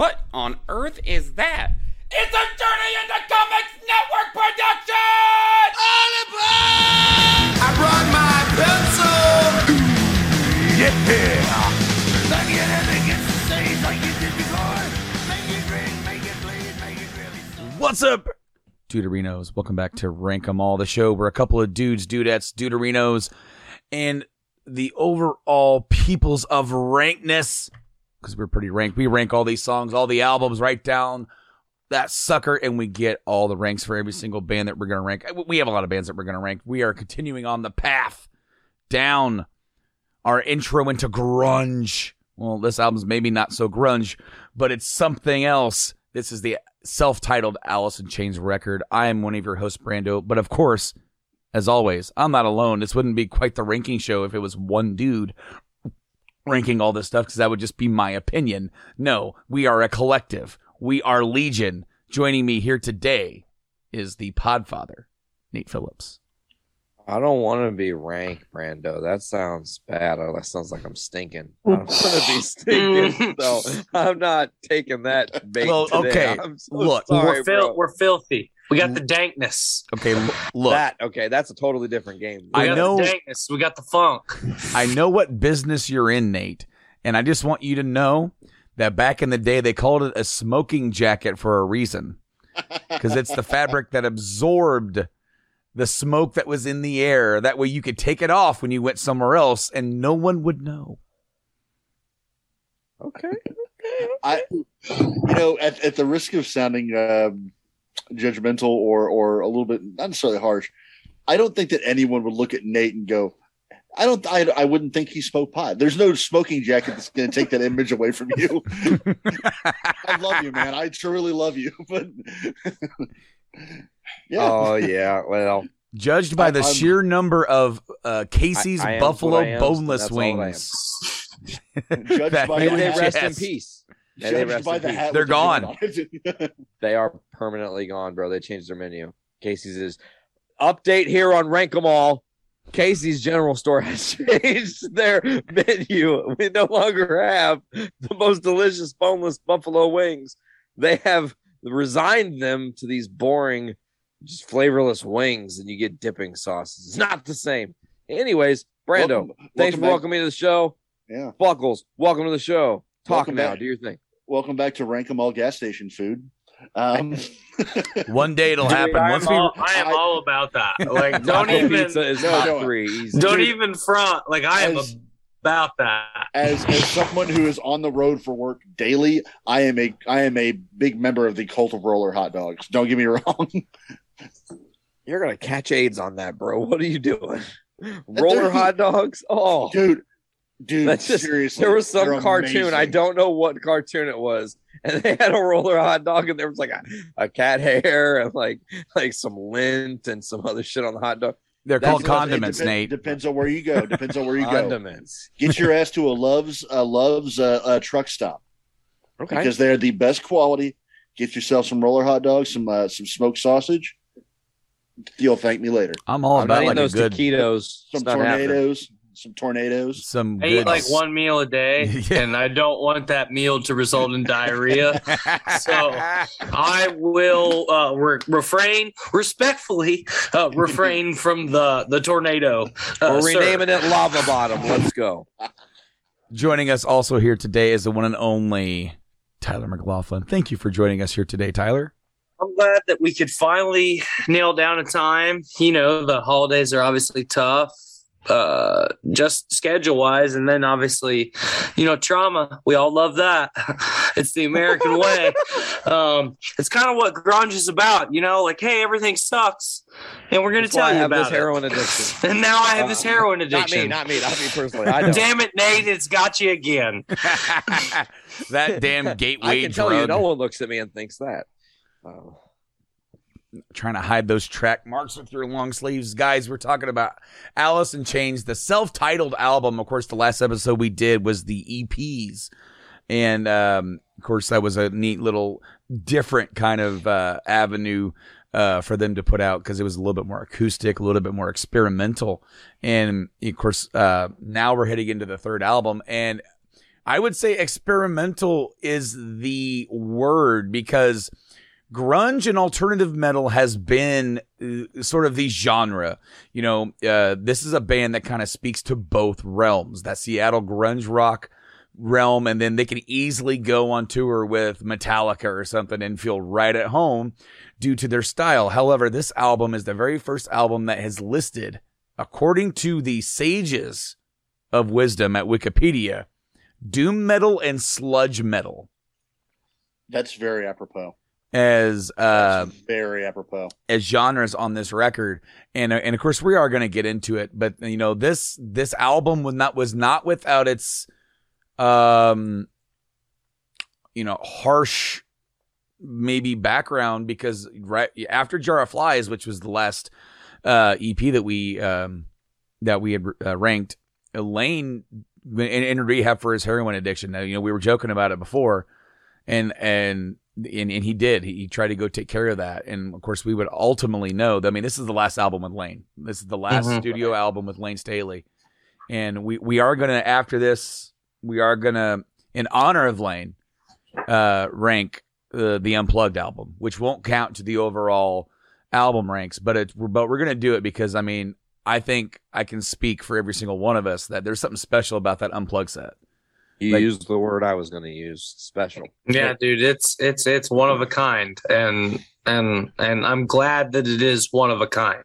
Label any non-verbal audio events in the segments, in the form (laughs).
What on earth is that? It's a Journey into Comics Network production! All aboard! I brought my pencil! Yeah! Like it ever gets to like you did before. Make it green, make it bleed, make it really What's up, Duderinos? Welcome back to Rank 'em All, the show where a couple of dudes, dudettes, Duderinos, and the overall peoples of rankness, because we're pretty ranked. We rank all these songs, all the albums, right down that sucker, and we get all the ranks for every single band that we're going to rank. Uh, we have a lot of bands that we're going to rank. We are continuing on the path down our intro into grunge. Well, this album's maybe not so grunge, but it's something else. This is the self-titled Alice in Chains record. I am one of your hosts, Brando, but of course, as always, I'm not alone. This wouldn't be quite the ranking show if it was one dude ranking all this stuff because that would just be my opinion. No, we are a collective. We are Legion. Joining me here today is the Podfather, Nate Phillips. I don't want to be rank, Brando. That sounds bad. Oh, That sounds like I'm stinking. I don't want to be (laughs) stinking, so I'm not taking that bait Well, today. okay, I'm so look, sorry, we're, fil- bro. we're filthy. We got the dankness. Okay, look, that okay. That's a totally different game. We I got know- the dankness. We got the funk. I know what business you're in, Nate, and I just want you to know that back in the day they called it a smoking jacket for a reason, (laughs) because it's the fabric that absorbed the smoke that was in the air. That way you could take it off when you went somewhere else, and no one would know. Okay. I, you know, at, at the risk of sounding um, judgmental or or a little bit not necessarily harsh, I don't think that anyone would look at Nate and go, "I don't, I, I wouldn't think he smoked pot." There's no smoking jacket that's going to take that image away from you. (laughs) I love you, man. I truly love you, (laughs) but (laughs) yeah, Oh yeah. Well, Judged by the I'm- sheer number of uh, Casey's I am Buffalo am, boneless that's all I am. wings. judged that- by the they hat, rest in peace. May they judged rest by in the peace. hat, They're with the ribbon gone. (laughs) They are permanently gone, bro. They changed their menu. Casey's is update here on Rank 'em All. Casey's General Store (laughs) has changed their menu. We no longer have the most delicious boneless buffalo wings. They have resigned them to these boring, just flavorless wings, and you get dipping sauces. It's not the same. Anyways, Brando, Welcome- thanks welcome for back. welcoming me to the show. Yeah, Buckles, welcome to the show. Talk Welcome now. back. Do your thing. Welcome back to Rank 'em All gas station food. Um, (laughs) One day it'll happen. I Once am, we all, I am I- all about that. (laughs) Like, don't even, pizza is No, top no. three. Easy. don't Dude. even front. Like, I am As- about that. as as someone who is on the road for work daily, I am a I am a big member of the cult of roller hot dogs. Don't get me (laughs) wrong. You're gonna catch AIDS on that, bro. What are you doing? Roller hot dogs? Oh, dude, dude, That's just- seriously. there was some they're cartoon. I don't know what cartoon it was, (laughs) and they had a roller hot dog, and there was like a, a cat hair (laughs) and like like some lint and some other shit on the hot dog. they're That's called condiments, Depend- Nate. Depends on where you go. Depends on where you go. Condiments. Get your ass to a Love's uh, Love's uh, uh, truck stop Okay. because they're the best quality. Get yourself some roller hot dogs, some uh, some smoked sausage. You'll thank me later. I'm all I'm about not eating like a those good taquitos. Some tornadoes. happening. Tornadoes, some tornadoes. some I eat like one meal a day, (laughs) Yeah. and I don't want that meal to result in diarrhea. (laughs) So I will uh, re- refrain respectfully, uh, refrain (laughs) from the the tornado. Uh, We're sir. renaming it Lava Bottom. Let's go. Joining us also here today is the one and only Tyler McLaughlin. Thank you for joining us here today, Tyler. I'm glad that we could finally nail down a time. You know, the holidays are obviously tough, uh, just schedule wise. And then obviously, you know, trauma. We all love that. (laughs) it's the American (laughs) way. Um, it's kind of what grunge is about, you know, like, hey, everything sucks. And we're going to That's why tell I you have this about it. heroin addiction. (laughs) And now I have this Uh, heroin Not addiction. me, not me, not me personally. I don't. Damn it, Nate, it's got you again. that damn gateway I can tell drug. you, no one looks at me and thinks that. Oh. Trying to hide those track marks with your long sleeves. Guys, we're talking about Alice in Chains, the self-titled album. Of course, the last episode we did was the EPs. And um, of course, that was a neat little different kind of uh, avenue uh, for them to put out because it was a little bit more acoustic, a little bit more experimental. And of course, uh, now we're heading into the third album. And I would say experimental is the word because grunge and alternative metal has been uh, sort of the genre. You know, uh, this is a band that kind of speaks to both realms, that Seattle grunge rock realm, and then they can easily go on tour with Metallica or something and feel right at home due to their style. However, this album is the very first album that has listed, according to the sages of wisdom at Wikipedia, doom metal and sludge metal That's very apropos. As uh very apropos. as genres on this record. And uh, and of course we are going to get into it but you know this this album was not was not without its um you know harsh maybe background because right after jar of flies which was the last uh ep that we um that we had uh, ranked elaine in, in rehab for his heroin addiction. Now you know we were joking about it before. And and and, and he did. He, he tried to go take care of that. And of course, we would ultimately know. I mean, this is the last album with Lane. This is the last Mhm. studio album with Lane Staley. And we we are gonna after this, we are gonna in honor of Lane, uh, rank uh, the Unplugged album, which won't count to the overall album ranks, but it but we're gonna do it because I mean. I think I can speak for every single one of us that there's something special about that unplugged set. You Like- used the word I was going to use. Special. Yeah, dude, it's it's it's one of a kind, and and and I'm glad that it is one of a kind.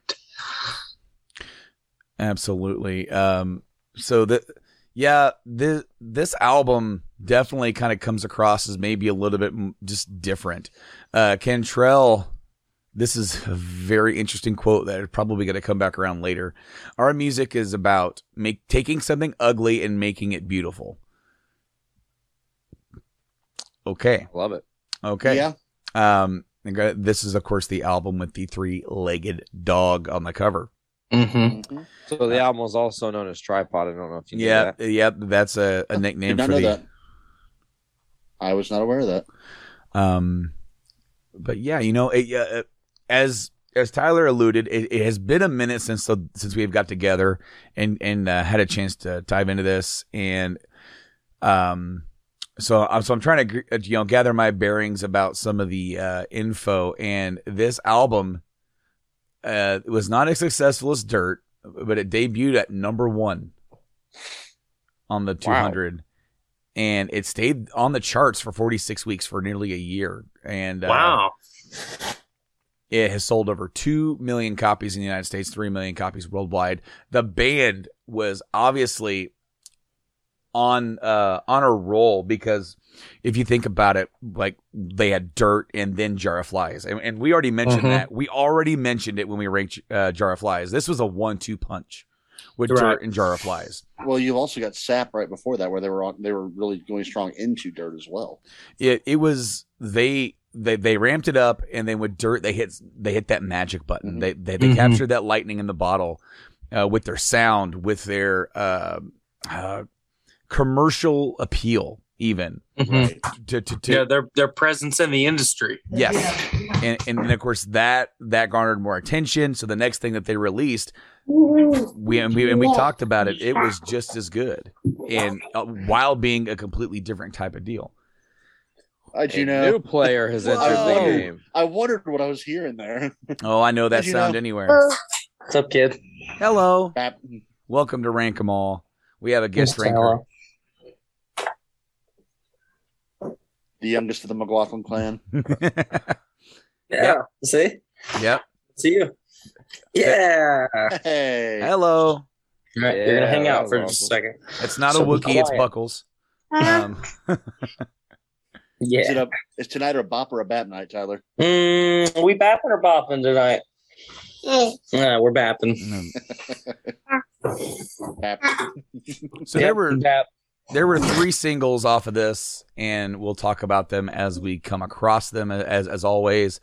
Absolutely. Um, so that, yeah, this this album definitely kind of comes across as maybe a little bit m- just different. Uh, Cantrell, this is a very interesting quote that is probably going to come back around later. Our music is about make taking something ugly and making it beautiful. Okay. Love it. Okay. Yeah. Um, this is of course the album with the three-legged dog on the cover. Mm-hmm. Mhm. So the album was also known as Tripod. I don't know if you knew Yeah, that. yeah, that's a, a nickname for the that. I was not aware of that. Um, but yeah, you know, it, uh, as as Tyler alluded, it, it has been a minute since the, since we've got together and and uh, had a chance to dive into this, and um, so I'm so I'm trying to uh, you know gather my bearings about some of the uh, info, and this album uh was not as successful as Dirt, but it debuted at number one on the 200. And it stayed on the charts for 46 weeks for nearly a year. And uh, Wow. it has sold over 2 million copies in the United States, 3 million copies worldwide. The band was obviously on uh on a roll because if you think about it, like they had Dirt and then Jar of Flies. And, and we already mentioned Mhm. that. We already mentioned it when we ranked uh, Jar of Flies. This was a one-two punch with Right. Dirt and Jar of Flies. Well, you've also got Sap right before that, where they were on, they were really going strong into dirt as well. It it was they they they ramped it up and then with Dirt they hit they hit that magic button. Mhm. They they, they Mhm. captured that lightning in the bottle uh, with their sound, with their uh, uh, commercial appeal, even Mhm. to to, to Yeah, their their presence in the industry. Yes, and, and then of course that that garnered more attention. So the next thing that they released, we and we and we talked about it. It was just as good, and uh, while being a completely different type of deal. I do A know. new player has entered the game. I wondered what I was hearing there. Oh, I know that Did you sound know? anywhere. What's up, kid? Hello, Bap- welcome to rank Rank 'Em All. We have a guest Mr. ranker. Hello. The youngest of the McLaughlin clan. (laughs) Yeah. See? yep. See you. Yeah. Hey, Hello. right, you're gonna hang out for just a second. It's not So a Wookiee. It's. Buckles. Um, is it Yeah. a is tonight a bop or a bat night, Tyler? Mm, we bapping or bopping tonight? Yeah, we're bapping. (laughs) Bap. so there Yep, were bap. There were three singles off of this, and we'll talk about them as we come across them. As as always,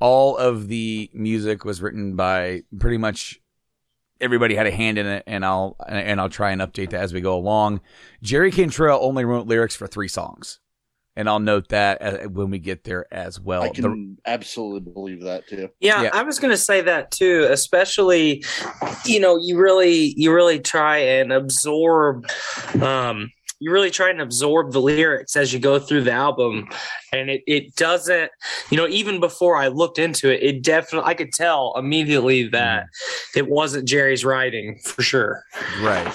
all of the music was written by pretty much everybody had a hand in it, and I'll and I'll try and update that as we go along. Jerry Cantrell only wrote lyrics for three songs, and I'll note that uh, when we get there as well. I The- can absolutely believe that too. Yeah, Yeah. I was gonna say that too. Especially, you know, you really, you really try and absorb, um, you really try and absorb the lyrics as you go through the album and it, it doesn't you know even before i looked into it it definitely i could tell immediately that it wasn't jerry's writing for sure Right.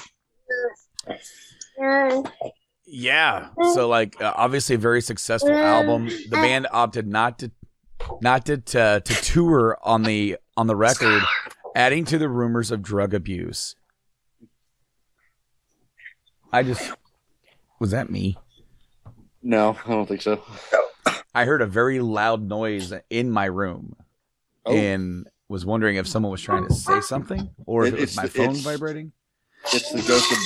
Yeah. So like uh, obviously a very successful album. The band opted not to not to to, to tour on the on the record, adding to the rumors of drug abuse. I just was that me? No, I don't think so. I heard a very loud noise in my room Oh. and was wondering if someone was trying to say something or if It- it was my the- phone it's- vibrating. It's the ghost of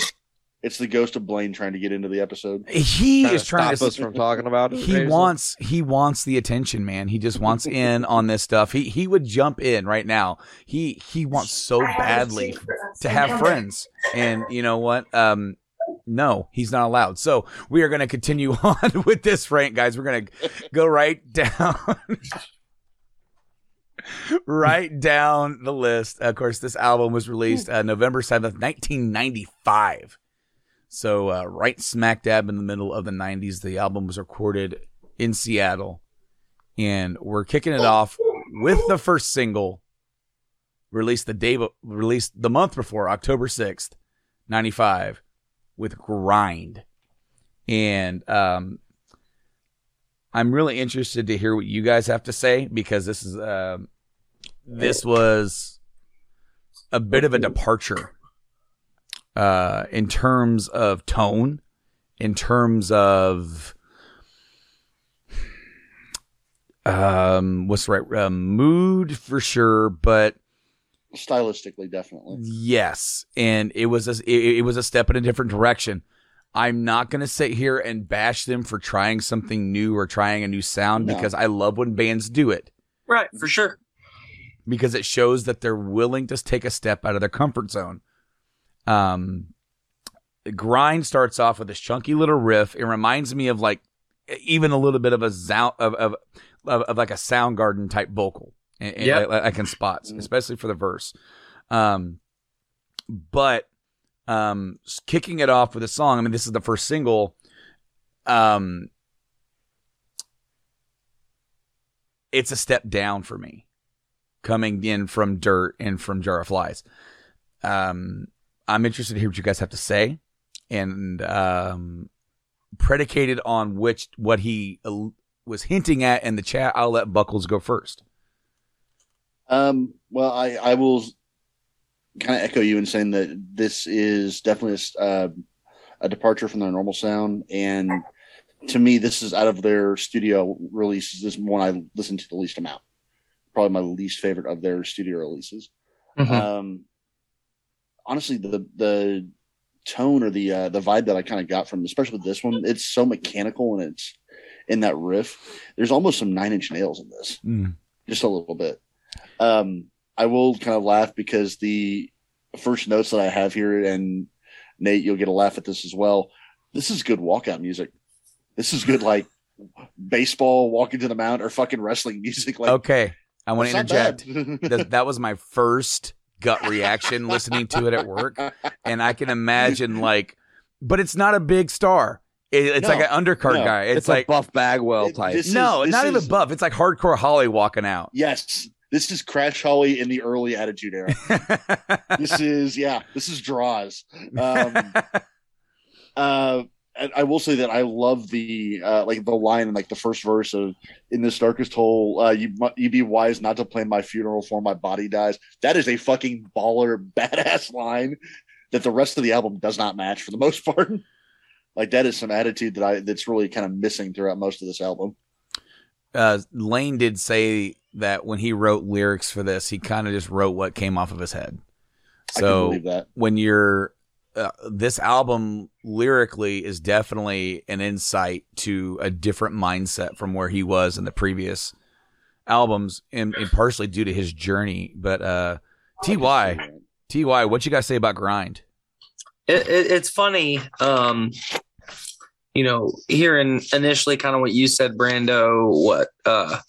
it's the ghost of Blaine trying to get into the episode. He Trying is to trying to stop us from talking about it. he Jason? wants he wants the attention man he just wants (laughs) in on this stuff he he would jump in right now he he wants so badly to have friends and you know what um no he's not allowed. So we are going to continue (laughs) on with this rank guys. We're going to go right (laughs) down right down the list. Of course this album was released uh, november 7th 1995 so uh, right smack dab in the middle of the 90s, the album was recorded in Seattle. And we're kicking it off with the first single released the day released the month before, October 6th, 95 with Grind. And um I'm really interested to hear what you guys have to say because this is um this was a bit of a departure uh, in terms of tone, in terms of um, what's right uh, mood for sure, but Stylistically, definitely. yes, and it was a, it, it was a step in a different direction. I'm not going to sit here and bash them for trying something new or trying a new sound No. because I love when bands do it right for sure because it shows that they're willing to take a step out of their comfort zone. Um, grind starts off with this chunky little riff. It reminds me of like even a little bit of a sound of of, of, of like a Soundgarden type vocal, and, and Yep. like, like in spots, especially for the verse. Um, but um, kicking it off with a song. I mean, this is the first single. Um, it's a step down for me coming in from dirt and from jar of flies um i'm interested to hear what you guys have to say and um predicated on which what he uh, was hinting at in the chat i'll let buckles go first Um, well, I, I will kind of echo you in saying that this is definitely a uh, a departure from their normal sound. And to me, this is out of their studio releases, this is one I listened to the least amount. Probably my least favorite of their studio releases. Um, honestly, the the tone or the uh, the vibe that I kind of got from, especially with this one, it's so mechanical and it's in that riff. There's almost some Nine Inch Nails in this just a little bit. Um, I will kind of laugh because the first notes that I have here, and Nate, you'll get a laugh at this as well. This is good walkout music. This is good, like baseball walking to the mound or fucking wrestling music. Like, okay i want to interject that, that was (laughs) my first gut reaction listening to it at work and i can imagine like but it's not a big star it, it's No, like an undercard no. guy it's, It's, like a Buff Bagwell It- type. is- no not even is- buff it's like hardcore holly walking out yes, this is Crash Holly in the early Attitude Era. (laughs) this is yeah, this is draws. Um, (laughs) uh, I will say that I love the uh, like the line in like the first verse of "In this darkest hole, uh, you you be wise not to plan my funeral for my body dies." That is a fucking baller, (laughs) badass line that the rest of the album does not match for the most part. like that is some attitude that I that's really kind of missing throughout most of this album. uh, Lane did say that when he wrote lyrics for this, he kind of just wrote what came off of his head. So that. when you're uh, this album lyrically is definitely an insight to a different mindset from where he was in the previous albums, and, and partially due to his journey. But uh, Ty, Ty, what you guys say about grind? it, it, it's funny um you know hearing initially kind of what you said brando what uh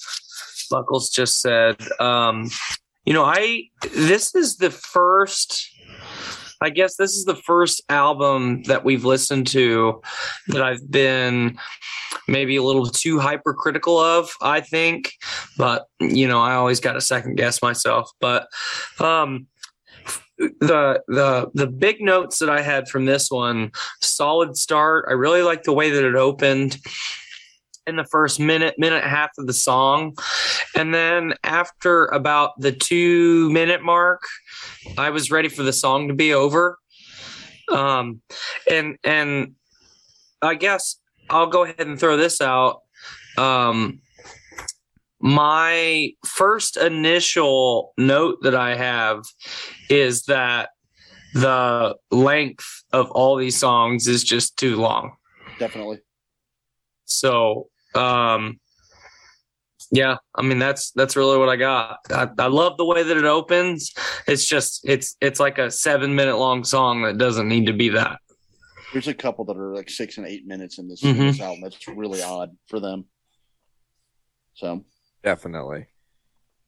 buckles just said um you know i this is the first I guess this is the first album that we've listened to that I've been maybe a little too hypercritical of, I think. But, you know, I always got to second guess myself. But um the the the big notes that I had from this one, solid start. I really like the way that it opened in the first minute, minute and a half of the song. And then after about the two minute mark, I was ready for the song to be over. Um, and and I guess I'll go ahead and throw this out. Um, my first initial note that I have is that the length of all these songs is just too long. Definitely. So, um, yeah, I mean that's that's really what I got. I, I love the way that it opens. It's just it's it's like a seven minute long song that doesn't need to be that. There's a couple that are like six and eight minutes in this, Mhm. this album. That's really odd for them. So Definitely.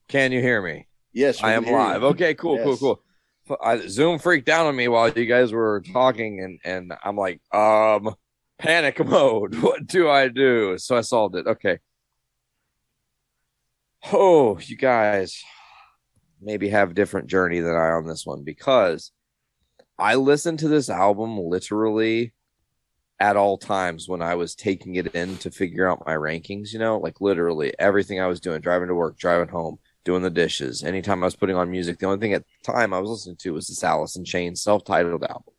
Can you hear me? yes, I am hear you. live. Okay, cool, cool, Yes. cool. F- I, Zoom freaked out on me while you guys were talking, and and I'm like, um, panic mode. (laughs) What do I do? So I solved it. Okay. Oh, you guys maybe have a different journey than I on this one because I listened to this album literally at all times when I was taking it in to figure out my rankings, you know, like literally everything I was doing, driving to work, driving home, doing the dishes, anytime I was putting on music, the only thing at the time I was listening to was this Alice in Chains self-titled album.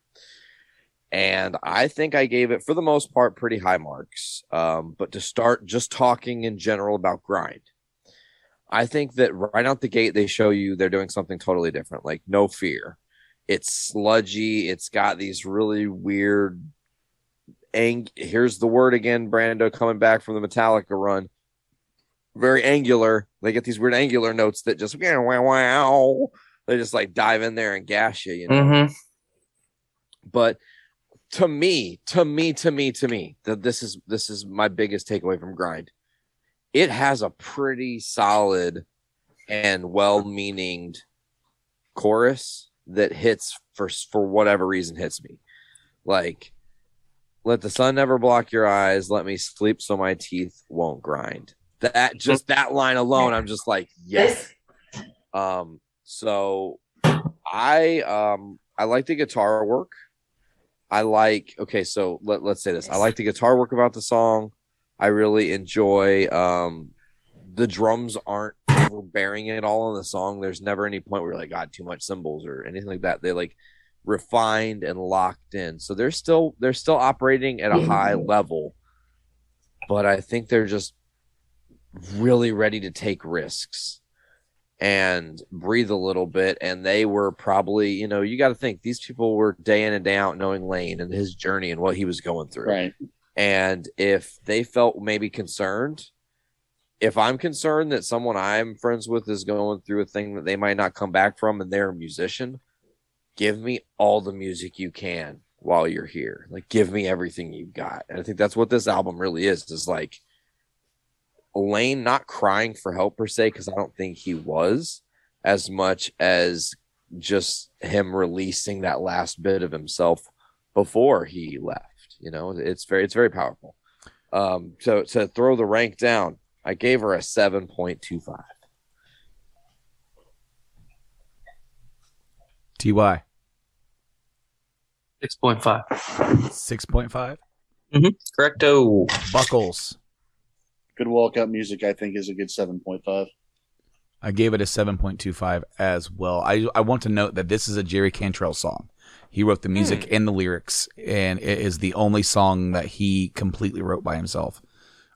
And I think I gave it for the most part pretty high marks. Um, but to start just talking in general about grind, I think that right out the gate they show you they're doing something totally different, like no fear. It's sludgy, it's got these really weird ang here's the word again, Brando coming back from the Metallica run. Very angular. They get these weird angular notes that just wow wow. They just like dive in there and gash you, you know. Mm-hmm. But to me, to me, to me, to me, that this is this is my biggest takeaway from grind. It has a pretty solid and well-meaning chorus that hits for for whatever reason hits me. Like let the sun never block your eyes, let me sleep so my teeth won't grind. That just that line alone, I'm just like, yes. Um, so I um I like the guitar work. I like okay, so let, let's say this. I like the guitar work about the song. I really enjoy um the drums aren't overbearing at all in the song. There's never any point where like God too much cymbals or anything like that. They like refined and locked in. So they're still they're still operating at a high level. But I think they're just really ready to take risks and breathe a little bit. And they were probably, you know, you got to think these people were day in and day out knowing Lane and his journey and what he was going through. Right. And if they felt maybe concerned, if I'm concerned that someone I'm friends with is going through a thing that they might not come back from and they're a musician, give me all the music you can while you're here. Like give me everything you've got. And I think that's what this album really is, is like Lane not crying for help per se, because I don't think he was as much as just him releasing that last bit of himself before he left. You know, it's very it's very powerful. Um, so to throw the rank down, I gave her a seven point two five. Ty Six point five. six point five. Correcto. Buckles. Good walkout music, I think, is a good seven point five. I gave it a seven point two five as well. I I want to note that this is a Jerry Cantrell song. He wrote the music hmm. and the lyrics, and it is the only song that he completely wrote by himself,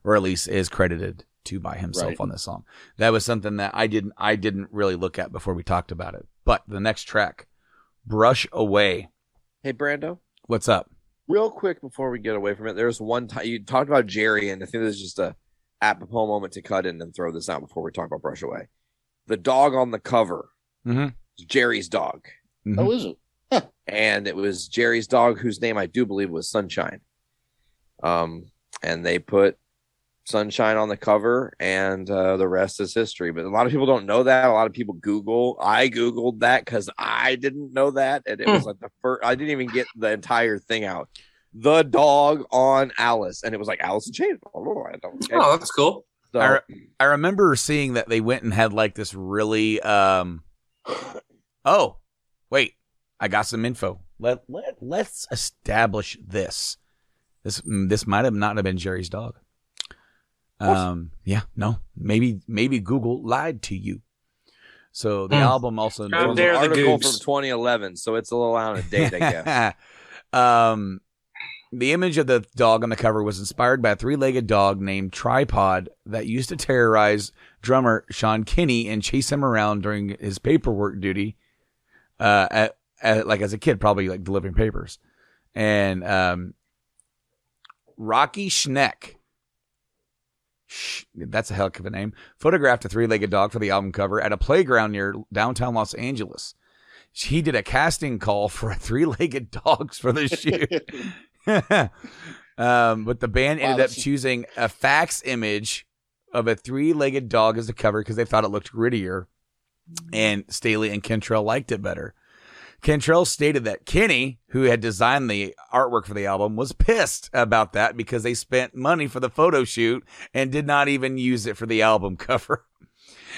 or at least is credited to by himself Right. on this song. That was something that I didn't I didn't really look at before we talked about it. But the next track, "Brush Away." Hey Brando, What's up? real quick before we get away from it, there's one time you talked about Jerry, and I think this is just a apropos moment to cut in and throw this out before we talk about Brush Away. The dog on the cover Mm-hmm. is Jerry's dog. Mhm. Oh, is it? and it was Jerry's dog, whose name I do believe was Sunshine. Um, and they put Sunshine on the cover, and uh, the rest is history. But a lot of people don't know that. A lot of people Google. I Googled that because I didn't know that. And it was like the first, I didn't even get the entire thing out. The dog on Alice. And it was like Alice in Chains. Oh, I don't get Oh, that's cool. So, I, re- I remember seeing that they went and had like this really um oh wait I got some info let let let's establish this this mm, this might have not have been Jerry's dog um yeah no maybe maybe Google lied to you so the Hmm. album also it How was dare an the article goose. from 2011. So it's a little out of date, I guess. (laughs) um, the image of the dog on the cover was inspired by a three-legged dog named Tripod that used to terrorize drummer Sean Kinney and chase him around during his paperwork duty, uh, at, at, like as a kid, probably like delivering papers. And um, Rocky Schenck, Sh- that's a heck of a name, photographed a three-legged dog for the album cover at a playground near downtown Los Angeles he did a casting call for three-legged (laughs) dogs for the shoot. (laughs) (laughs) um, but the band Wow, ended up that's- choosing a fax image of a three-legged dog as the cover because they thought it looked grittier, and Staley and Cantrell liked it better. Cantrell stated that Kenny, who had designed the artwork for the album, was pissed about that because they spent money for the photo shoot and did not even use it for the album (laughs) cover.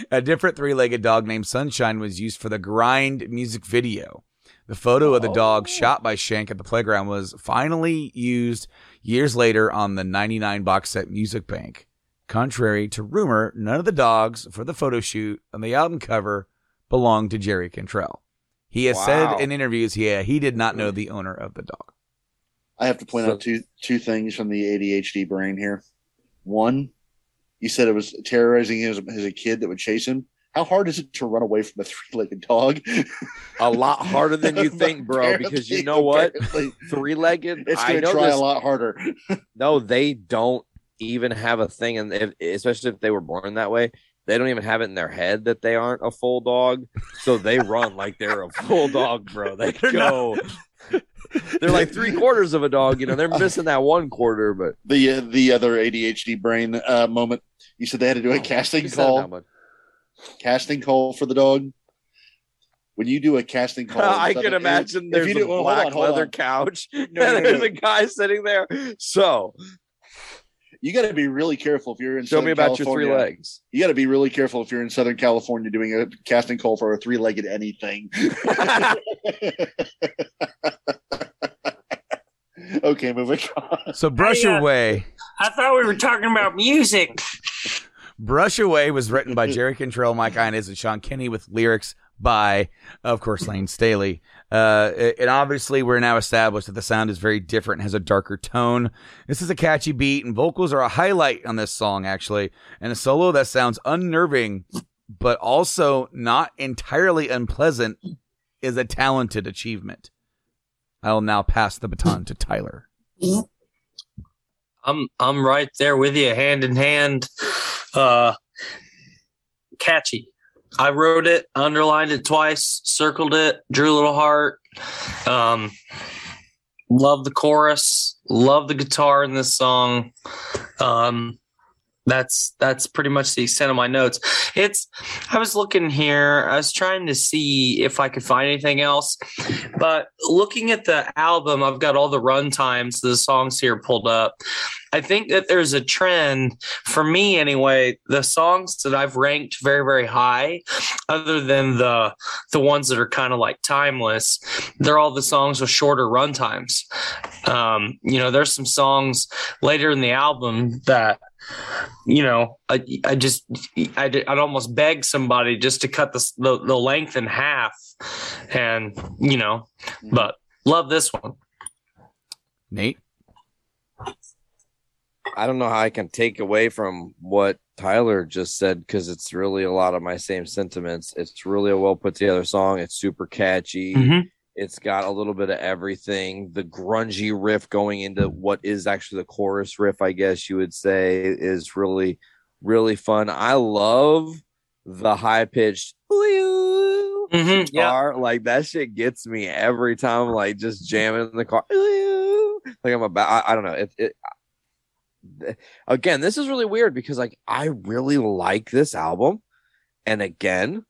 A different three legged dog named Sunshine was used for the Grind music video. The photo of the dog shot by Schenck at the playground was finally used years later on the 99 box set Music Bank. Contrary to rumor, none of the dogs for the photo shoot on the album cover belonged to Jerry Cantrell. He has Wow. said in interviews he, he did not know the owner of the dog. I have to point So- out two two things from the ADHD brain here. One, you said it was terrorizing him as, as a kid that would chase him. How hard is it to run away from a (laughs) three-legged dog? A lot harder than you (laughs) think, bro, because you know what? Three legged. It's I going to try this. a lot harder. (laughs) No, they don't even have a thing, and if, especially if they were born that way, they don't even have it in their head that they aren't a full dog. So they run like they're a full dog, bro. They They're go. They're like three quarters of a dog. You know, they're missing that one quarter, but The uh, the other ADHD brain uh, moment. You said they had to do a casting He said call. That much. Casting call for the dog. When you do a casting call, (laughs) I can imagine there's you a do- well, hold black on, hold leather on. couch, no, (laughs) and no, there's no. a guy sitting there. So, You got to be really careful if you're in. show Southern me about your California. three legs. You got to be really careful if you're in Southern California doing a casting call for a three-legged anything. (laughs) okay, moving on. So Brush Hey, uh, Away. I thought we were talking about music. Brush Away was written by Jerry Cantrell, Mike Inez, and Sean Kinney with lyrics by, of course, Lane Staley. Uh, and obviously, we're now established that the sound is very different and has a darker tone. This is a catchy beat, and vocals are a highlight on this song, actually. And a solo that sounds unnerving, but also not entirely unpleasant, is a talented achievement. I'll now pass the baton to Tyler. I'm I'm right there with you, hand in hand. Uh, catchy. I wrote it, underlined it twice, circled it, drew a little heart. Um, love the chorus, love the guitar in this song. Um, that's that's pretty much the extent of my notes. It's I was looking here, I was trying to see if I could find anything else, but looking at the album, I've got all the run times, the songs here pulled up. I think that there's a trend for me anyway. The songs that I've ranked very, very high, other than the the ones that are kind of like timeless, they're all the songs with shorter run times. Um, you know, there's some songs later in the album that you know, I, I just, I'd, I'd almost beg somebody just to cut the, the, the length in half. And, you know, but love this one. Nate? I don't know how I can take away from what Tyler just said because it's really a lot of my same sentiments. It's really a well put together song. It's super catchy. Mhm. It's got a little bit of everything. The grungy riff going into what is actually the chorus riff, I guess you would say, is really, really fun. I love the high pitched Mhm, yeah. Like that shit gets me every time. Like just jamming in the car. Like I'm about. I, I don't know. It, it again, this is really weird because like I really like this album, and again,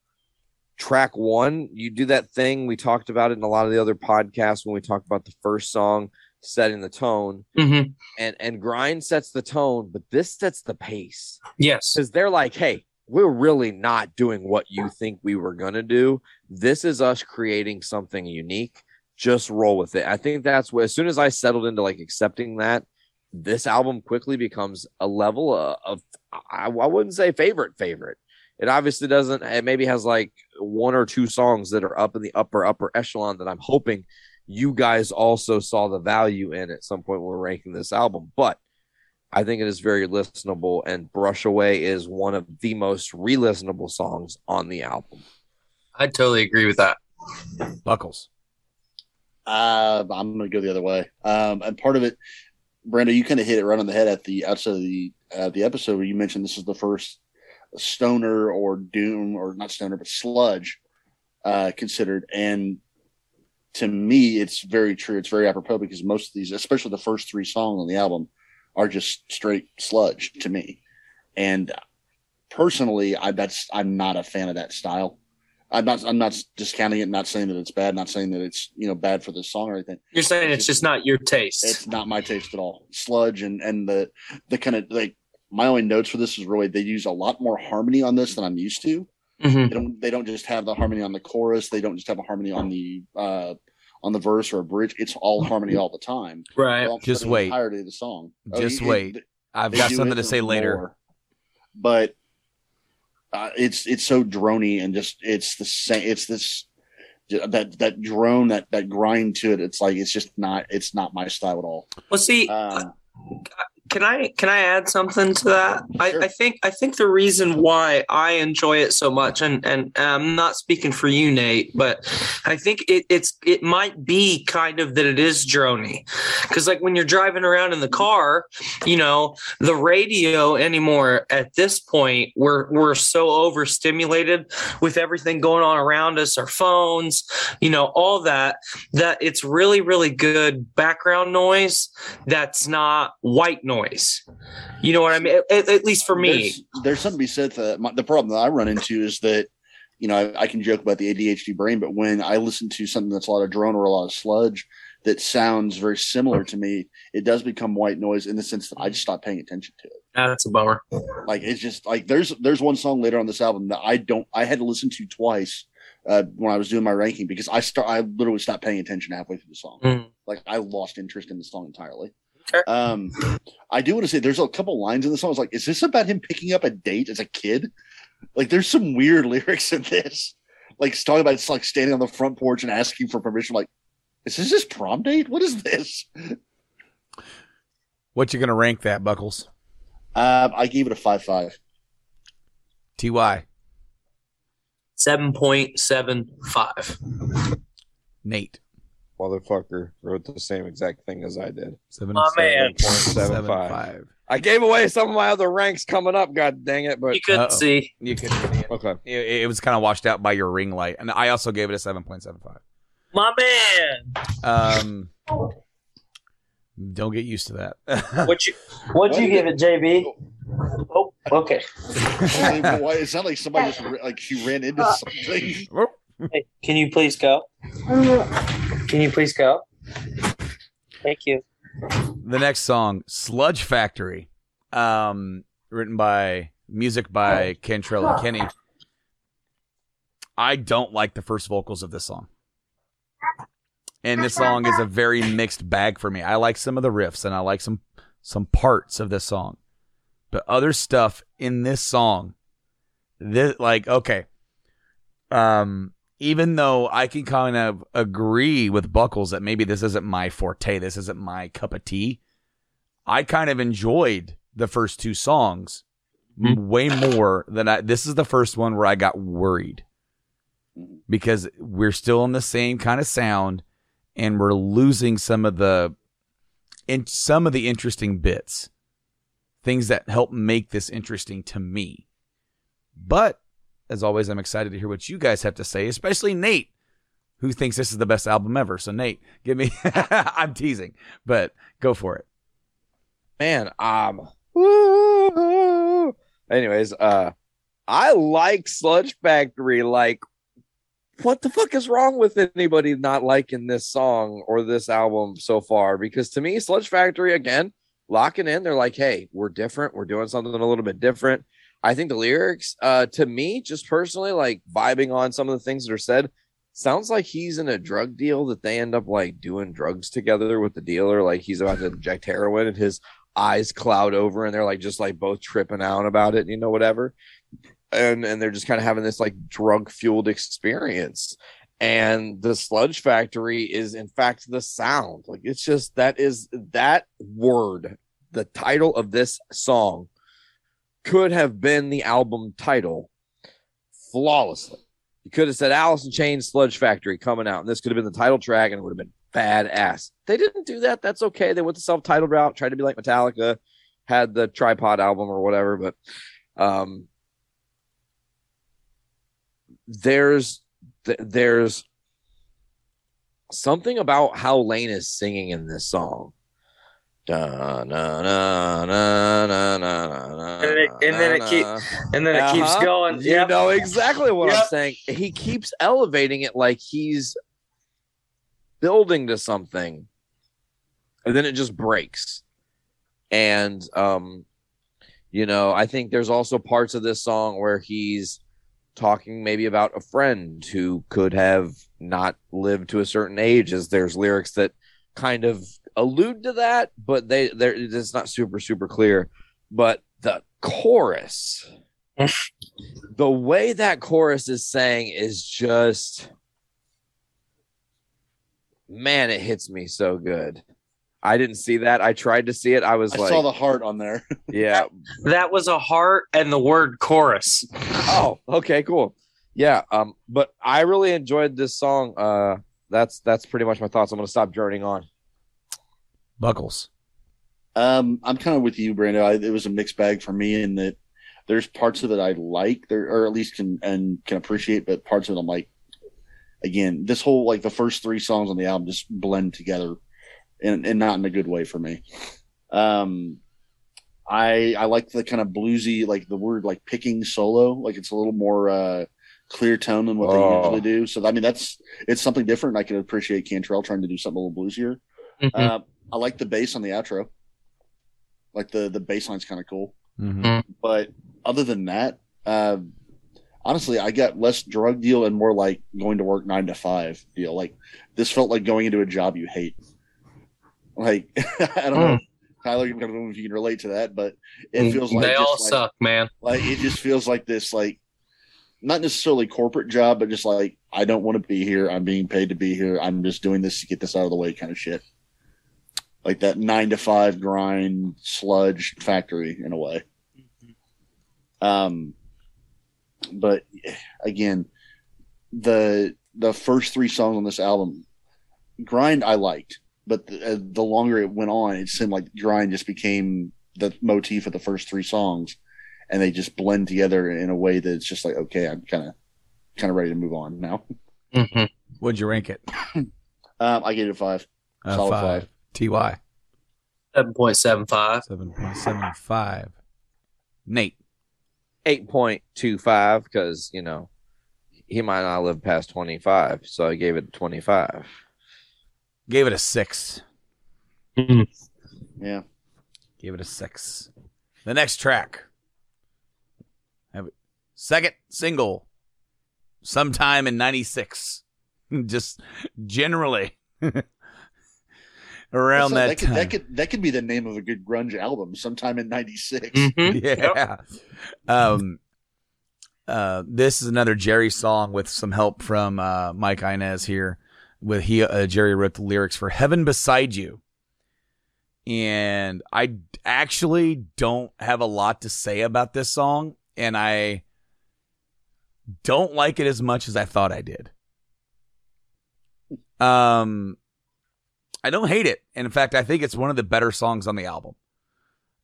track one, you do that thing we talked about it in a lot of the other podcasts when we talked about the first song setting the tone, Mm-hmm. and and grind sets the tone, but this sets the pace Yes. because they're like, hey, we're really not doing what you think we were gonna do. This is us creating something unique. Just roll with it. I think that's what. As soon as I settled into like accepting that, this album quickly becomes a level of, of I, I wouldn't say favorite favorite. It obviously doesn't. It maybe has like one or two songs that are up in the upper upper echelon that I'm hoping you guys also saw the value in at some point when we're ranking this album. But I think it is very listenable, and Brush Away is one of the most re listenable songs on the album. I totally agree with that. Buckles. Uh, I'm going to go the other way. Um, and part of it, Brando, you kind of hit it right on the head at the outside of the uh, the episode where you mentioned this is the first stoner or doom or not stoner but sludge uh, considered. And to me, it's very true. It's very apropos because most of these, especially the first three songs on the album, are just straight sludge to me. And personally, I that's I'm not a fan of that style. I'm not I'm not discounting it, not saying that it's bad, not saying that it's you know bad for the song or anything. You're saying it's just not your taste. It's not my taste at all. Sludge and and the the kind of like my only notes for this is really they use a lot more harmony on this than I'm used to. Mhm. They don't they don't just have the harmony on the chorus. They don't just have a harmony on the uh on the verse or a bridge. It's all harmony all the time. Right. All Just for the wait. Entirety of the song. Oh, Just it- wait. it- I've got something to say later. But uh, it's it's so drony and just it's the same. It's this that that drone that that grind to it. It's like it's just not it's not my style at all. Well, see, Um, can I can I add something to that? Sure. I, I think I think the reason why I enjoy it so much, and and I'm not speaking for you, Nate, but I think it, it's it might be kind of that it is drony, because like when you're driving around in the car, you know, the radio anymore at this point we're we're so overstimulated with everything going on around us, our phones, you know, all that that it's really really good background noise that's not white noise. You know what I mean? At, at least for me. There's, there's something to be said for that. My, the problem that I run into is that, you know, I, I can joke about the ADHD brain, but when I listen to something that's a lot of drone or a lot of sludge that sounds very similar to me, it does become white noise in the sense that I just stop paying attention to it. That's a bummer. Like it's just like there's there's one song later on this album that I don't I had to listen to twice uh, when I was doing my ranking because I start I literally stopped paying attention halfway through the song. Mm. Like I lost interest in the song entirely. Okay. Um, I do want to say there's a couple lines in the song. I was like, is this about him picking up a date as a kid? Like, there's some weird (laughs) lyrics in this. Like, it's talking about it's like standing on the front porch and asking for permission. Like, is this his prom date? What is this? What you gonna rank that, Buckles? Um, I gave it a five five. Ty Seven point seven five. Nate Motherfucker wrote the same exact thing as I did. seven My man. seven 7.75. five. I gave away some of my other ranks coming up. God dang it! But You couldn't Uh-oh. see. You couldn't see it. okay, It, it was kind of washed out by your ring light, and I also gave it a seven point seven five. My man. Um, don't get used to that. (laughs) What you what'd you give it, JB? Oh, okay. Why it sounded like somebody just like she ran into something. Hey, can you please go? Can you please go? Thank you. the next song, "Sludge Factory," um, written by music by Cantrell and Kinney. I don't like the first vocals of this song. And this song is a very mixed bag for me. I like some of the riffs and I like some some parts of this song. But other stuff in this song this like okay. Um even though I can kind of agree with Buckles that maybe this isn't my forte, this isn't my cup of tea, I kind of enjoyed the first two songs Hmm. way more than I. This is the first one where I got worried because we're still in the same kind of sound and we're losing some of the in some of the interesting bits things that help make this interesting to me but as always i'm excited to hear what you guys have to say especially nate who thinks this is the best album ever so nate give me (laughs) i'm teasing but go for it man, um, anyways, uh, I like Sludge Factory. Like, what the fuck is wrong with anybody not liking this song or this album so far? Because to me, Sludge Factory again, locking in. They're like, hey, we're different. We're doing something a little bit different. I think the lyrics, uh, to me, just personally, like vibing on some of the things that are said, sounds like he's in a drug deal that they end up like doing drugs together with the dealer. Like he's about to inject heroin and his eyes cloud over and they're like just like both tripping out about it, you know, whatever. And and they're just kind of having this like drug fueled experience. And the sludge factory is in fact the sound. Like it's just that is that word, the title of this song could have been the album title flawlessly. You could have said Alice in Chains Sludge Factory coming out, and this could have been the title track, and it would have been badass. They didn't do that. That's okay. They went the self-titled route, tried to be like Metallica, had the tripod album or whatever, but um there's th- there's something about how Lane is singing in this song. Da, na, na, na, na, na, na, And it- and then it na, keep- na. And then it keeps going. You know exactly what I'm saying. He keeps elevating it like he's building to something, and then it just breaks. And um, you know, I think there's also parts of this song where he's talking maybe about a friend who could have not lived to a certain age, as there's lyrics that kind of allude to that, but they they're it's not super super clear. But the chorus (laughs) the way that chorus is saying is just man it hits me so good. I didn't see that. I tried to see it. I was I like saw the heart on there. (laughs) yeah. That was a heart and the word chorus. oh okay cool. Yeah um but i really enjoyed this song. Uh that's that's pretty much my thoughts. I'm gonna stop droning on Buckles. Um, I'm kind of with you, Brando. I, it was a mixed bag for me in that there's parts of it I like, there or at least can and can appreciate, but parts of it I'm like, again, this whole like the first three songs on the album just blend together, and and not in a good way for me. Um, I I like the kind of bluesy, like the word like picking solo, like it's a little more uh clear tone than what Oh. they usually do. So I mean that's it's something different. I can appreciate Cantrell trying to do something a little bluesier. Mhm. Uh, I like the bass on the outro. Like the the bass line's kind of cool. Mhm. But other than that, uh, honestly, I got less drug deal and more like going to work nine to five deal. Like this felt like going into a job you hate. Like (laughs) I don't know, Tyler, I don't know if you can relate to that, but it feels like they all like, suck, man. like it just feels like this like not necessarily corporate job, but just like I don't want to be here. I'm being paid to be here. I'm just doing this to get this out of the way, kind of shit. Like that nine to five grind sludge factory in a way. Um, but again, the the first three songs on this album, grind I liked, but the, uh, the longer it went on, it seemed like grind just became the motif of the first three songs and they just blend together in a way that it's just like okay i'm kind of kind of ready to move on now Mhm. What'd you rank it? (coughs) um i gave it a five Uh, Solid five. five. Ty. Seven point seven five. Seven point seven five. Nate. 8.25 because you know he might not live past 25 so i gave it 25 Gave it a six. Hmm. yeah Gave it a six. The next track. Second single. Sometime in '96. (laughs) Just generally (laughs) around not- that, that, could, time. that could that could be the name of a good grunge album sometime in 96 (laughs) Mhm. yeah. Um. Uh, this is another Jerry song with some help from uh, Mike Inez here. With he uh, Jerry wrote the lyrics for "Heaven Beside You," and I actually don't have a lot to say about this song, and I don't like it as much as I thought I did. Um, I don't hate it. And in fact, I think it's one of the better songs on the album.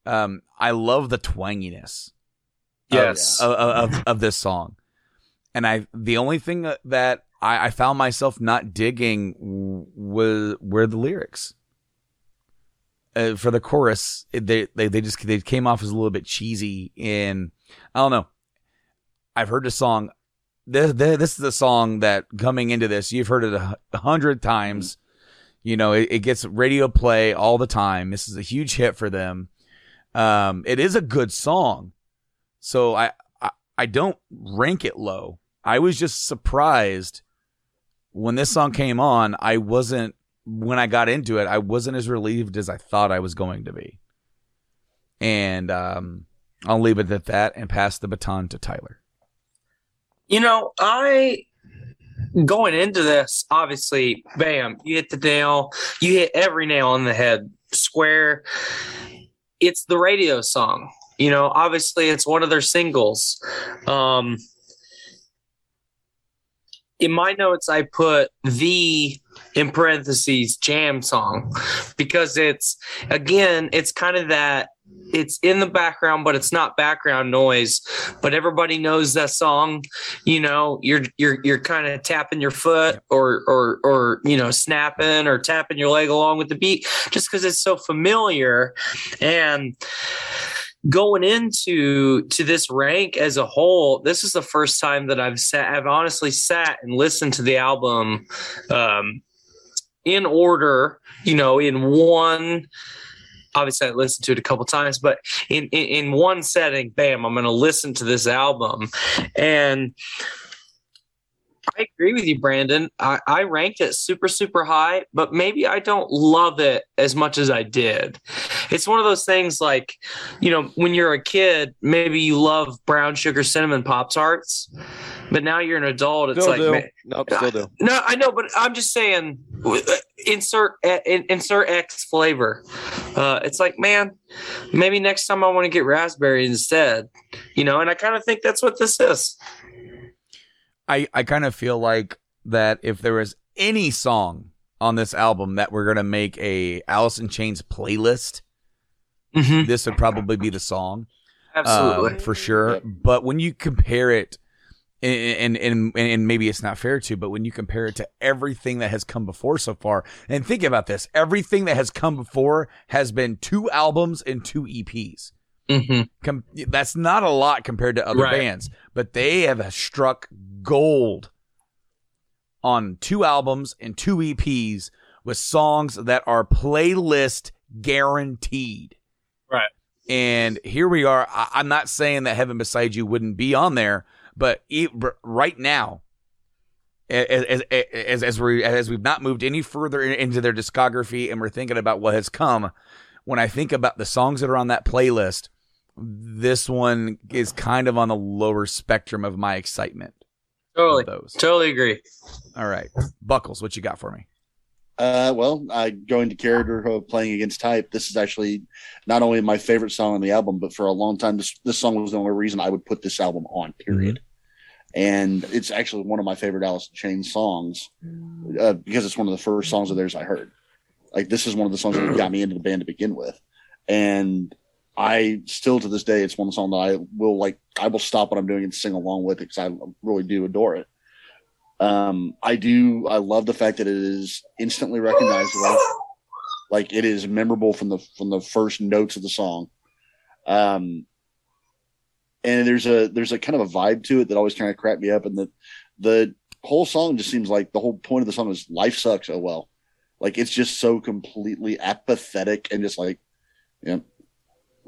Um, I love the twanginess of- Yes. of, of, of this song. And I, the only thing that I, I found myself not digging was were the lyrics. uh, for the chorus, they, they they just they came off as a little bit cheesy. And I don't know. I've heard the song. This, this is a song that coming into this, you've heard it a, a hundred times. You know, it, it gets radio play all the time. This is a huge hit for them. Um, it is a good song, so I, I I don't rank it low. I was just surprised when this song came on. I wasn't when I got into it. I wasn't as relieved as I thought I was going to be. And um, I'll leave it at that and pass the baton to Tyler. You know, I going into this, obviously, bam, you hit the nail, you hit every nail on the head, square. It's the radio song. You know, obviously, it's one of their singles. Um, in my notes, I put the in parentheses jam song because it's again, it's kind of that it's in the background, but it's not background noise. But everybody knows that song. You know, you're you're you're kind of tapping your foot or or or you know snapping or tapping your leg along with the beat just because it's so familiar. And going into to this rank as a whole, this is the first time that I've sat. I've honestly sat and listened to the album um, in order. You know, in one obviously I listened to it a couple times, but in, in, in one setting, bam, I'm going to listen to this album. And I agree with you, Brandon. I, I ranked it super, super high, but maybe I don't love it as much as I did. It's one of those things like, you know, when you're a kid, maybe you love brown sugar cinnamon Pop Tarts, but now you're an adult. It's Still like, do. man, Nope, still do. no, I know, but I'm just saying, uh, insert uh, insert X flavor. Uh, it's like, man, maybe next time I want to get raspberry instead, you know. And I kind of think that's what this is. I, I kind of feel like that if there was any song on this album that we're gonna make a Alice in Chains playlist, Mm-hmm. this would probably be the song. Absolutely. um, for sure. But when you compare it, and, and and and maybe it's not fair to, but when you compare it to everything that has come before so far, and think about this, everything that has come before has been two albums and two EPs. Hmm Com- that's not a lot compared to other Right. bands, but they have struck gold on two albums and two EPs with songs that are playlist guaranteed. Right. And here we are. I- I'm not saying that Heaven Beside You wouldn't be on there, but r- right now, as, as, as, as, we, as we've not moved any further in- into their discography and we're thinking about what has come, when I think about the songs that are on that playlist, this one is kind of on the lower spectrum of my excitement. Totally, those. totally agree. All right. Buckles, what you got for me? Uh, well, I going to character of playing against type. This is actually not only my favorite song on the album, but for a long time, this this song was the only reason I would put this album on. Period. And it's actually one of my favorite Alice in Chains songs uh, because it's one of the first songs of theirs I heard. Like this is one of the songs that got me into the band to begin with, and I still to this day it's one song that I will like. I will stop what I'm doing and sing along with it because I really do adore it. Um, I do. I love the fact that it is instantly recognizable. Like it is memorable from the from the first notes of the song. Um, and there's a there's a kind of a vibe to it that always kind of cracked me up, and the the whole song just seems like the whole point of the song is life sucks. Oh well, like it's just so completely apathetic and just like, yeah,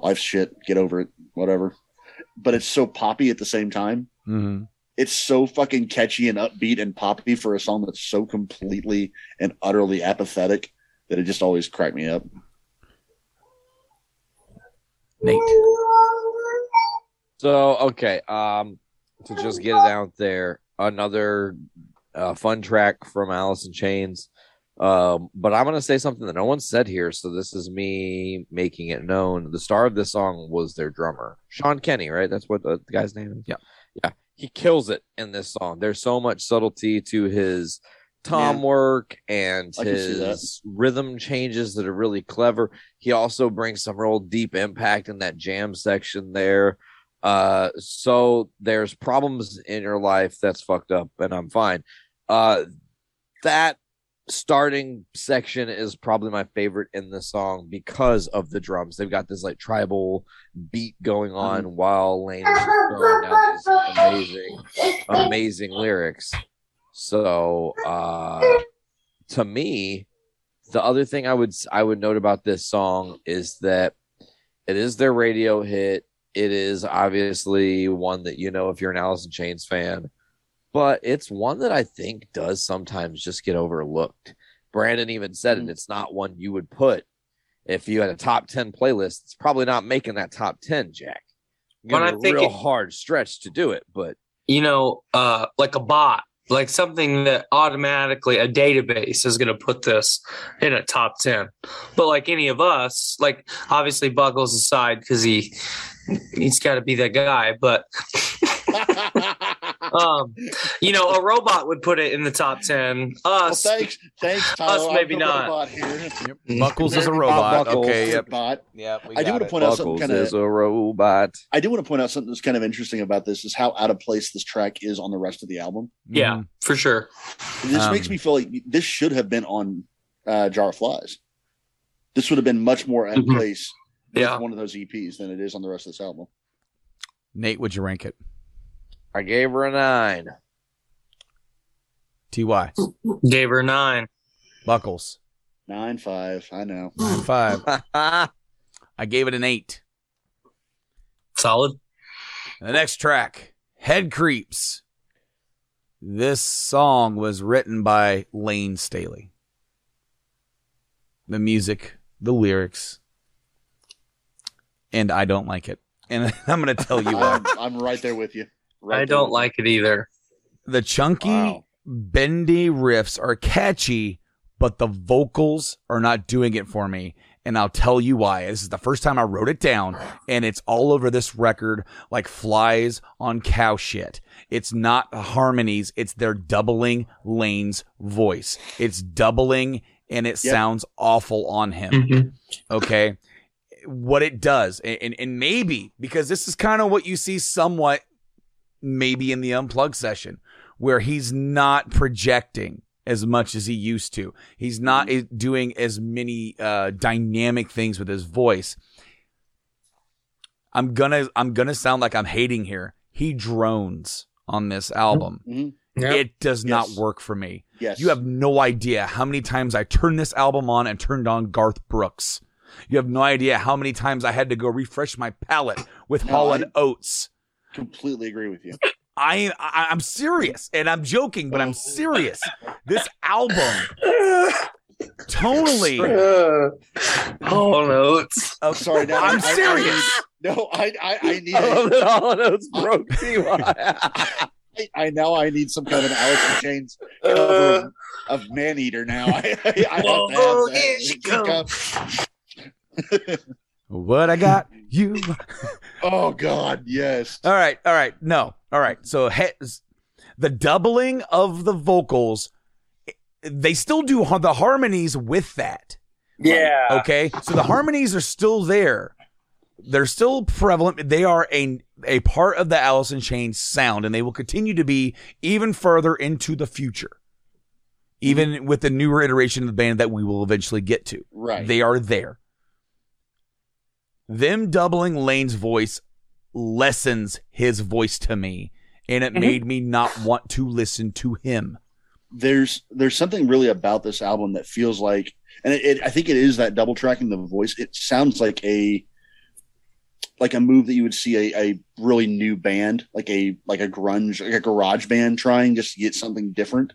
life's shit. Get over it. Whatever. But it's so poppy at the same time Mm-hmm. it's so fucking catchy and upbeat and poppy for a song that's so completely and utterly apathetic that it just always cracked me up. Nate. So okay, um, to just get it out there, another uh, fun track from Alice in Chains. Um, but I'm gonna say something that no one said here, so this is me making it known. The star of this song was their drummer, Sean Kinney, right? That's what the, the guy's name is. Yeah. yeah, he kills it in this song. There's so much subtlety to his tom Yeah. work and I can see that. his rhythm changes that are really clever. He also brings some real deep impact in that jam section there. Uh, so there's problems in your life that's fucked up, and I'm fine. Uh, that starting section is probably my favorite in the song because of the drums. They've got this like tribal beat going on while Lane is throwing down these amazing, amazing lyrics. So, uh, to me, the other thing I would I would note about this song is that it is their radio hit. It is obviously one that you know if you're an Alice in Chains fan, but it's one that I think does sometimes just get overlooked. Brandon even said it. It's not one you would put if you had a top ten playlist. It's probably not making that top ten, Jack. When I think real it- hard stretch to do it, but you know, uh, like a bot, like something that automatically a database is going to put this in a top 10. But like any of us, like obviously Buckles aside because he he's got to be that guy. But um, you know, a robot would put it in the top 10. well, Us, thanks, thanks, Tyler. I'm maybe not. robot. Buckles is a robot. Buckles. Okay, yep. Bot. Yep, I do want to it. point out something Buckles kind is a robot. I do want to point out something that's kind of interesting about this is how out of place this track is on the rest of the album. yeah, Mhm. for sure. This Um, makes me feel like this should have been on uh, Jar of Flies. This would have been much more at Mhm. place with Yeah. one of those EPs than it is on the rest of this album. Nate, would you rank it? I gave her a nine. Ty Gave her a nine. Buckles Nine five. I know. nine five. (laughs) I gave it an eight. Solid. The next track, Head Creeps. This song was written by Lane Staley. The music, the lyrics, and I don't like it. And (laughs) I'm going to tell you why. I'm, I'm right there with you. Right I don't with like it either. The chunky, Wow. bendy riffs are catchy, but the vocals are not doing it for me. And I'll tell you why. This is the first time I wrote it down, and it's all over this record like flies on cow shit. It's not harmonies, it's their doubling Lane's voice. It's doubling, and it Yep. sounds awful on him Mhm. okay what it does and, and, and maybe because this is kind of what you see somewhat maybe in the unplugged session where he's not projecting as much as he used to he's not doing as many uh, dynamic things with his voice i'm gonna i'm gonna sound like i'm hating here he drones on this album Mhm. Yeah. it does not work for me Yes. you have no idea how many times I turned this album on and turned on Garth Brooks. You have no idea how many times I had to go refresh my palate with No, Hall I- Oates. Completely agree with you. I, I I'm serious, and I'm joking, but I'm serious. This album, tonally, (laughs) oh no, it's I'm sorry. Now I'm I- I- serious. no, I I, I need. I love a- all notes broke Ty. (laughs) I, I now I need some kind of an Alice in Chains cover of, of Man Eater. Now I, I, I have to have Whoa, that. here she comes. (laughs) what I got you. (laughs) Oh God, yes. All right, all right, no, all right. So he- the doubling of the vocals, they still do har- the harmonies with that. yeah. Okay, so the harmonies are still there. They're still prevalent. They are a a part of the Alice in Chains sound, and they will continue to be even further into the future. Even mm-hmm. with the newer iteration of the band that we will eventually get to, Right. they are there. Them doubling Lane's voice lessens his voice to me, and it made me not want to listen to him. there's there's something really about this album that feels like, and it, it I think it is that double tracking the voice. It sounds like a like a move that you would see a, a really new band, like a like a grunge, like a garage band trying just to get something different.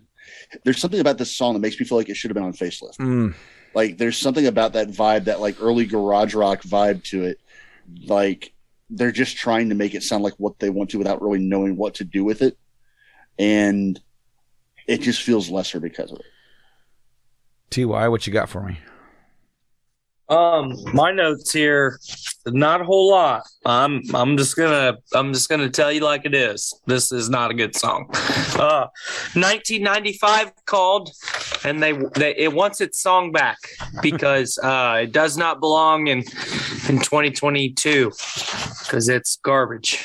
There's something about this song that makes me feel like it should have been on Facelift. Mm. Like there's something about that vibe, that like early garage rock vibe to it. Like they're just trying to make it sound like what they want to without really knowing what to do with it. And it just feels lesser because of it. Ty, what you got for me? Um, my notes here, not a whole lot. I'm I'm just gonna I'm just gonna tell you like it is. This is not a good song. Uh, 1995 called, and they, they it wants its song back because uh, it does not belong in in 2022 because it's garbage.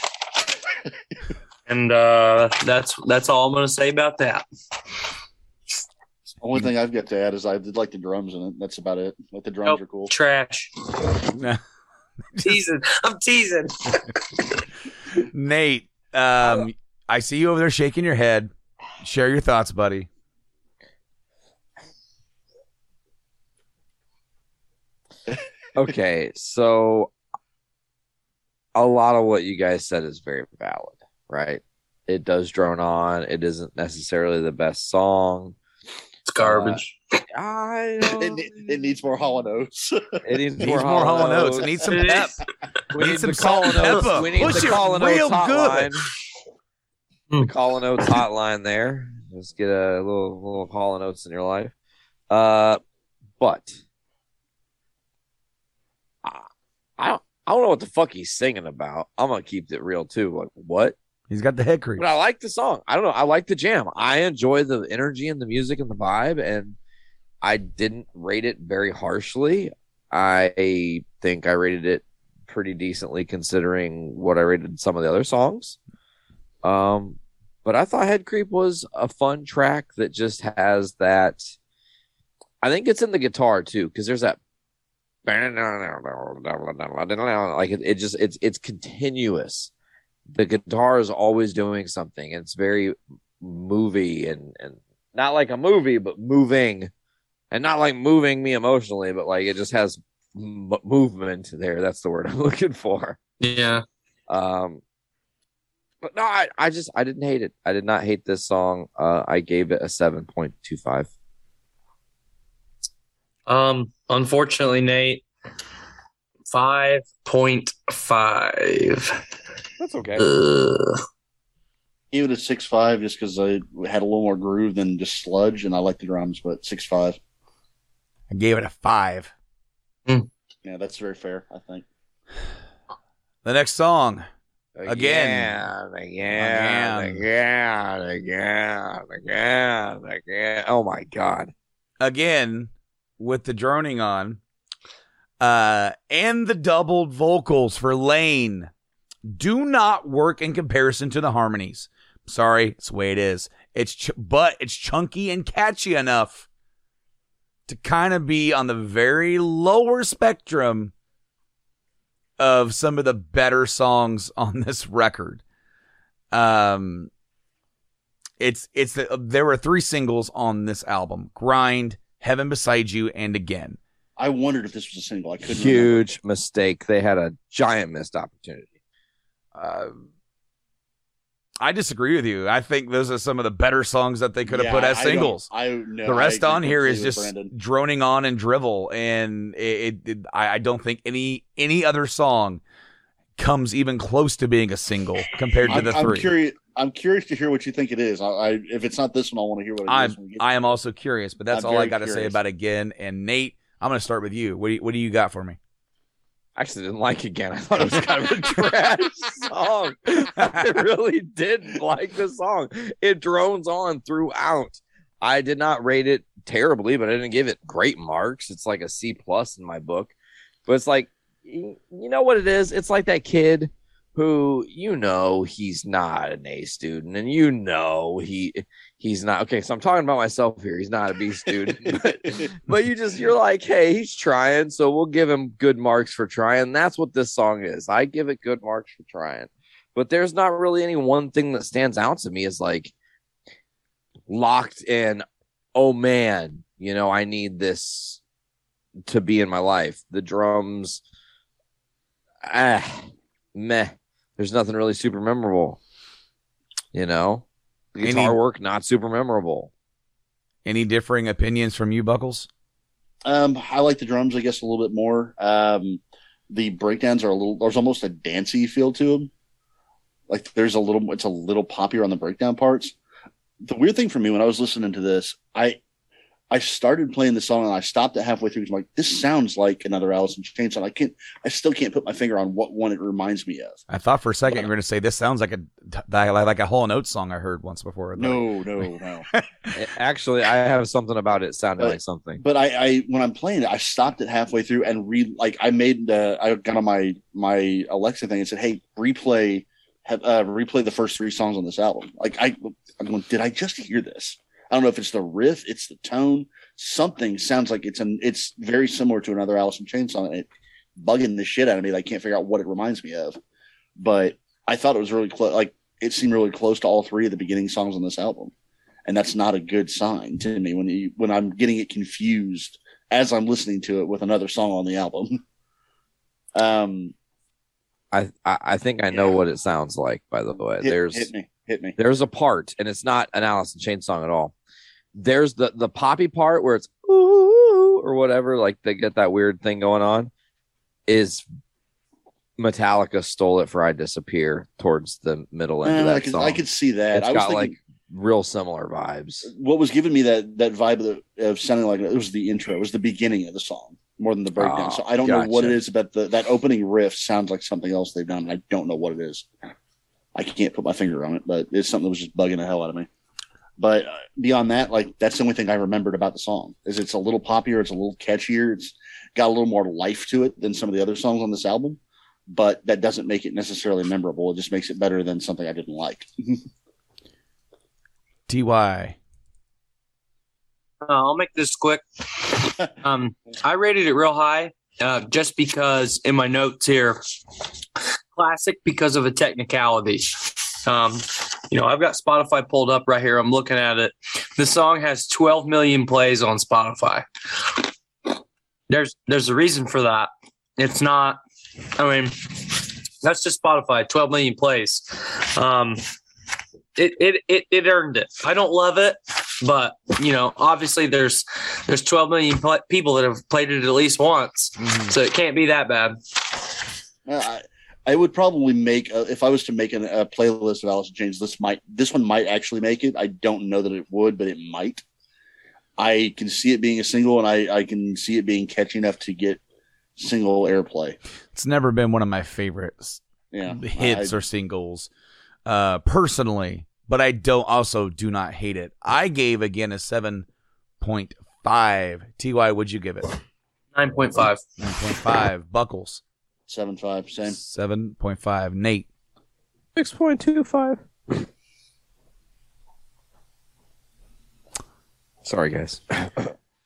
And uh, that's that's all I'm gonna say about that. Only thing I've got to add is I did like the drums in it. That's about it. Like the drums Nope. are cool. Trash. No. (laughs) teasing. I'm teasing. (laughs) Nate, um, I see you over there shaking your head. Share your thoughts, buddy. okay, so a lot of what you guys said is very valid, right? It does drone on. It isn't necessarily the best song. It's garbage. I (laughs) It, don't, ne- it needs more hollow notes. it (laughs) needs, Needs more hollow notes. It needs some It pep. (laughs) We Need need some the salt Call and Notes. pepper. We need Push the it Call real Notes good. hotline. The Call Notes hotline there. Just get a little little Call Notes in your life. Uh, but I, I don't I don't know what the fuck he's singing about. I'm gonna keep it real too. Like what? He's got the head creep. But I like the song. I don't know. I like the jam. I enjoy the energy and the music and the vibe, and I didn't rate it very harshly. I think I rated it pretty decently considering what I rated some of the other songs. Um, but I thought Head Creep was a fun track that just has that. I think it's in the guitar too, because there's that. Like it, it just it's it's continuous the guitar is always doing something. It's very movie and and not like a movie, but moving, and not like moving me emotionally, but like it just has m- movement there. That's the word I'm (laughs) looking for. Yeah. Um, but no, I, I just I didn't hate it. I did not hate this song. Uh, I gave it a seven point two five. Um, unfortunately, Nate, five point five. That's okay. Ugh. Give it a six five just because I had a little more groove than just sludge, and I like the drums. But six five, I gave it a five. yeah, that's very fair. I think. The next song, Again, again, again, again, again, again. Oh my god. again, with the droning on, uh, and the doubled vocals for Lane do not work in comparison to the harmonies. Sorry, it's the way it is. It's ch- but it's chunky and catchy enough to kind of be on the very lower spectrum of some of the better songs (laughs) on this record. Um, it's it's the, there were three singles on this album: "Grind," "Heaven Beside You," and "Again." I wondered if this was a single. I couldn't. Huge mistake. They had a giant missed opportunity. Uh, I disagree with you. I think those are some of the better songs that they could have Yeah, put as I don't- singles. I no, the rest on here is just Brandon. droning on and drivel, and it, it, it- I, I don't think any any other song comes even close to being a single compared to I'm, the I'm three. curious. I'm curious to hear what you think it is. I, I if it's not this one, I want to hear what it is I'm get I am also curious, but that's I'm all I got to say about again. And Nate, I'm going to start with you. What do you, what do you got for me? I actually didn't like again. I thought it was kind of a trash (laughs) song. I really didn't like the song. It drones on throughout. I did not rate it terribly, but I didn't give it great marks. It's like a C plus in my book. But it's like you you know what it is? It's like that kid who you know he's not an A student and you know he he's not okay, so I'm talking about myself here. He's not a B student. (laughs) But but you just you're like, hey, he's trying, so we'll give him good marks for trying. That's what this song is. I give it good marks for trying. But there's not really any one thing that stands out to me as like locked in, oh man, you know, I need this to be in my life. The drums ah meh. There's nothing really super memorable. You know? The Any- work, not super memorable. Any differing opinions from you, Buckles? Um, I like the drums, I guess, a little bit more. Um, the breakdowns are a little. There's almost a dancey feel to them. Like there's a little. It's a little poppier on the breakdown parts. The weird thing for me when I was listening to this, I I started playing the song and I stopped it halfway through. I'm like, this sounds like another Alice in Chains song. I can't. I still can't put my finger on what one it reminds me of. I thought for a second you were going to say this sounds like a like like a Hall and Oates song I heard once before. No, no, no. (laughs) Actually, I have something about it sounded But- like something. but I, I when I'm playing it, I stopped it halfway through and re like I made uh, I got on my my Alexa thing and said, "Hey, replay, have, uh, replay the first three songs on this album." Like I, I'm going, did I just hear this? I don't know if it's the riff, it's the tone. Something sounds like it's an it's very similar to another Alice in Chains song. It bugging the shit out of me. I can't figure out what it reminds me of. But I thought it was really close. Like it seemed really close to all three of the beginning songs on this album, and that's not a good sign to me when you when I'm getting it confused as I'm listening to it with another song on the album. (laughs) Um, I, I I think I know Yeah. what it sounds like. By the way, hit, there's hit me, hit me. there's a part, and it's not an Alice in Chains song at all. There's the the poppy part where it's ooh or whatever, like they get that weird thing going on. Is Metallica stole it for "I Disappear" towards the middle end of eh, I that could song. I could see that. It's I was got thinking, like real similar vibes. what was giving me that that vibe of, the, of sounding like it was the intro, it was the beginning of the song more than the breakdown. Oh, so I don't know what it is about the that opening riff sounds like something else they've done. and I don't know what it is. I can't put my finger on it, but it's something that was just bugging the hell out of me. But uh, beyond that, like that's the only thing I remembered about the song is it's a little poppier, it's a little catchier, it's got a little more life to it than some of the other songs on this album. But that doesn't make it necessarily memorable. It just makes it better than something I didn't like. (laughs) Ty. Uh, I'll make this quick. (laughs) Um, I rated it real high uh, just because in my notes here, classic because of a technicality. Um, you know, I've got Spotify pulled up right here. I'm looking at it. The song has 12 million plays on Spotify. There's there's a reason for that. It's not. I mean, that's just Spotify. 12 million plays. Um, it it it, it earned it. I don't love it, but you know, obviously there's there's 12 million pl- people that have played it at least once, so it can't be that bad. Uh, I, I would probably make a, if I was to make an, a playlist of Alice in Chains. This might this one might actually make it. I don't know that it would, but it might. I can see it being a single, and I I can see it being catchy enough to get single airplay. It's never been one of my favorites Yeah, hits I- or singles, uh, personally. But I don't also do not hate it. I gave again a seven point five. Ty, would you give it? 9.5. Nine point five. Buckles. Seven five same. Seven point five. Nate. Six point two five. Sorry, guys.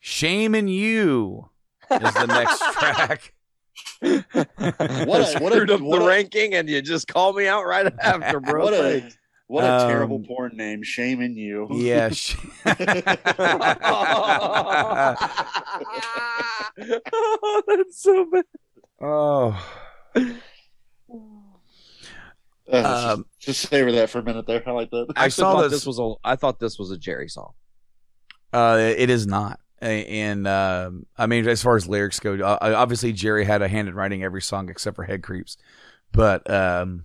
Shame in you is the next (laughs) track. What a- (laughs) what a- Screwed up what the a- ranking, and you just call me out right after, bro. What a what a Um, terrible porn name. Shame in you. Yeah. (laughs) sh- oh, that's so bad. Oh. Uh, just- Um, just savor that for a minute there. I like that. I I saw thought this- this was a. I thought this was a Jerry song. Uh, it is not. And um, I mean, as far as lyrics go, uh, obviously Jerry had a hand in writing every song except for Head Creeps. But um,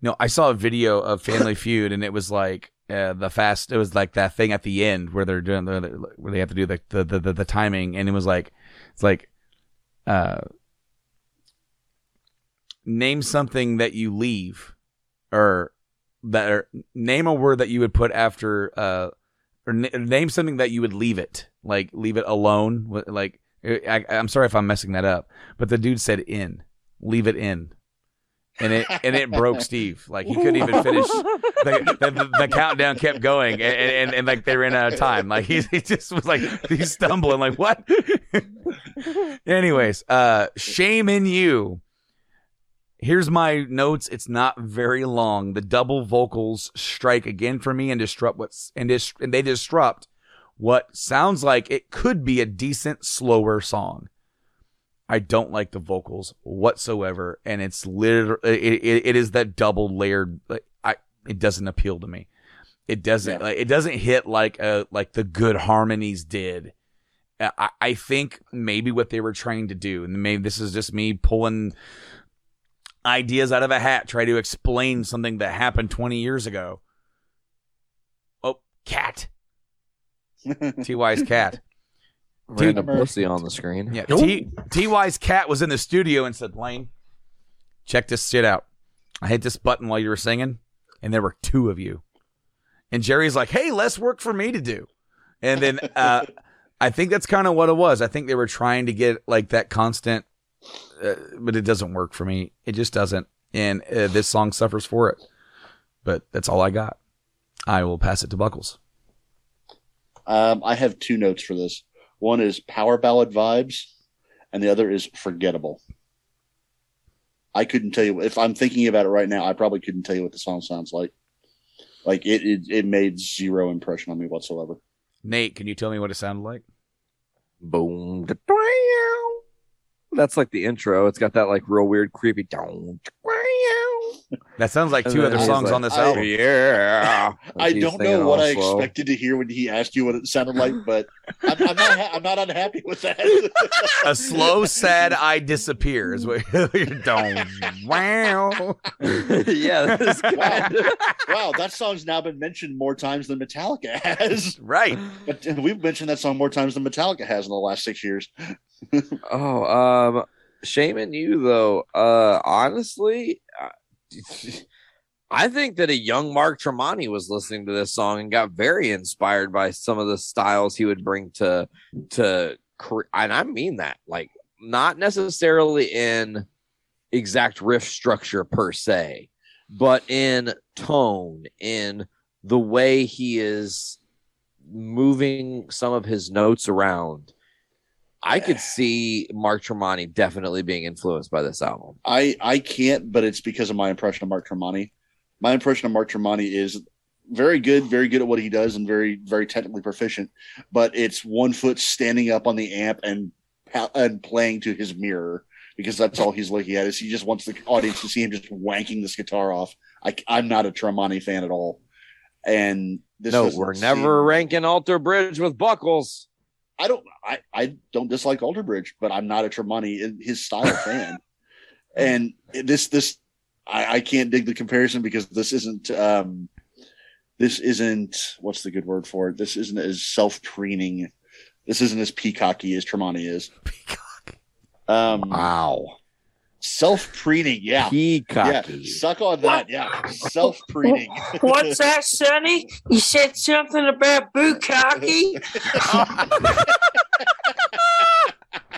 no, I saw a video of Family (laughs) Feud, and it was like uh, the fast. It was like that thing at the end where they're doing the, where they have to do the the, the the the timing, and it was like it's like uh, name something that you leave, or that or name a word that you would put after uh or n- name something that you would leave it like leave it alone like I, i'm sorry if i'm messing that up but the dude said in leave it in and it and it broke steve like he couldn't even finish the, the, the countdown kept going and, and, and, like they ran out of time like he, he just was like he's stumbling like what (laughs) anyways uh shame in you Here's my notes. It's not very long. The double vocals strike again for me and disrupt what's and, dis, and they disrupt what sounds like it could be a decent slower song. I don't like the vocals whatsoever, and it's literally it, it, it is that double layered. like, I it doesn't appeal to me. It doesn't. Yeah. Like, it doesn't hit like uh like the good harmonies did. I, I think maybe what they were trying to do, and maybe this is just me pulling ideas out of a hat, try to explain something that happened 20 years ago. Oh, cat. (laughs) TY's cat. Random Dude. pussy on the screen. Yeah, T TY's cat was in the studio and said, "Lane, check this shit out. I hit this button while you were singing, and there were two of you." And Jerry's like, "Hey, less work for me to do." And then (laughs) uh, I think that's kind of what it was. I think they were trying to get like that constant, uh, but it doesn't work for me. It just doesn't, and uh, this song suffers for it. But that's all I got. I will pass it to Buckles. Um, I have two notes for this. One is power ballad vibes, and the other is forgettable. I couldn't tell you if I'm thinking about it right now. I probably couldn't tell you what the song sounds like. Like it, it, it made zero impression on me whatsoever. Nate, can you tell me what it sounded like? Boom. da- dow. That's like the intro. It's got that like real weird, creepy. Down, dow. That sounds like two other songs like, on this I- album. Yeah. I don't know what I slow. expected to hear when he asked you what it sounded like, (laughs) but I'm, I'm not. Ha- I'm not unhappy with that. A slow, (laughs) sad "I disappear" is what (laughs) you're doing. Wow. yeah, that's kind of. wow, that song's now been mentioned more times than Metallica has. Right. But we've mentioned that song more times than Metallica has in the last six years. Oh, um, Shame in You though. Uh, honestly, uh, I think that a young Mark Tremonti was listening to this song and got very inspired by some of the styles he would bring to to. And I mean that, like, not necessarily in exact riff structure per se, but in tone, in the way he is moving some of his notes around. I could see Mark Tremonti definitely being influenced by this album. I I can't, but it's because of my impression of Mark Tremonti. My impression of Mark Tremonti is very good, very good at what he does, and very very technically proficient. But it's one foot standing up on the amp and and playing to his mirror because that's all he's looking at. Is he just wants the audience to see him just wanking this guitar off? I, I'm not a Tremonti fan at all, and this no, we're seem- never ranking Alter Bridge with Buckles. I don't I, I don't dislike Alter Bridge, but I'm not a Tremonti in his style (laughs) fan. And this this I, I can't dig the comparison because this isn't um this isn't what's the good word for it? This isn't as self preening. This isn't as peacocky as Tremonti is. (laughs) Peacock. Um Wow. Self preening, yeah. Peacocky. Yeah, suck on that. Yeah, self preening. (laughs) What's that, Sonny? You said something about bukkake? (laughs)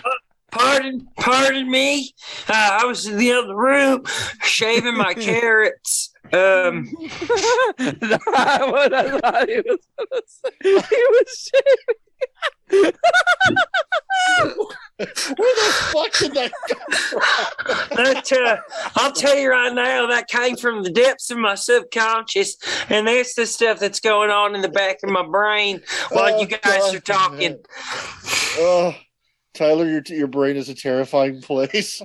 pardon, pardon me. Uh, I was in the other room shaving my carrots. Um, That's what I thought he was gonna say. He was Where the fuck did that come from? That, uh, I'll tell you right now, that came from the depths of my subconscious, and that's the stuff that's going on in the back of my brain while you Oh, guys God. are talking. Oh, Tyler, your your brain is a terrifying place.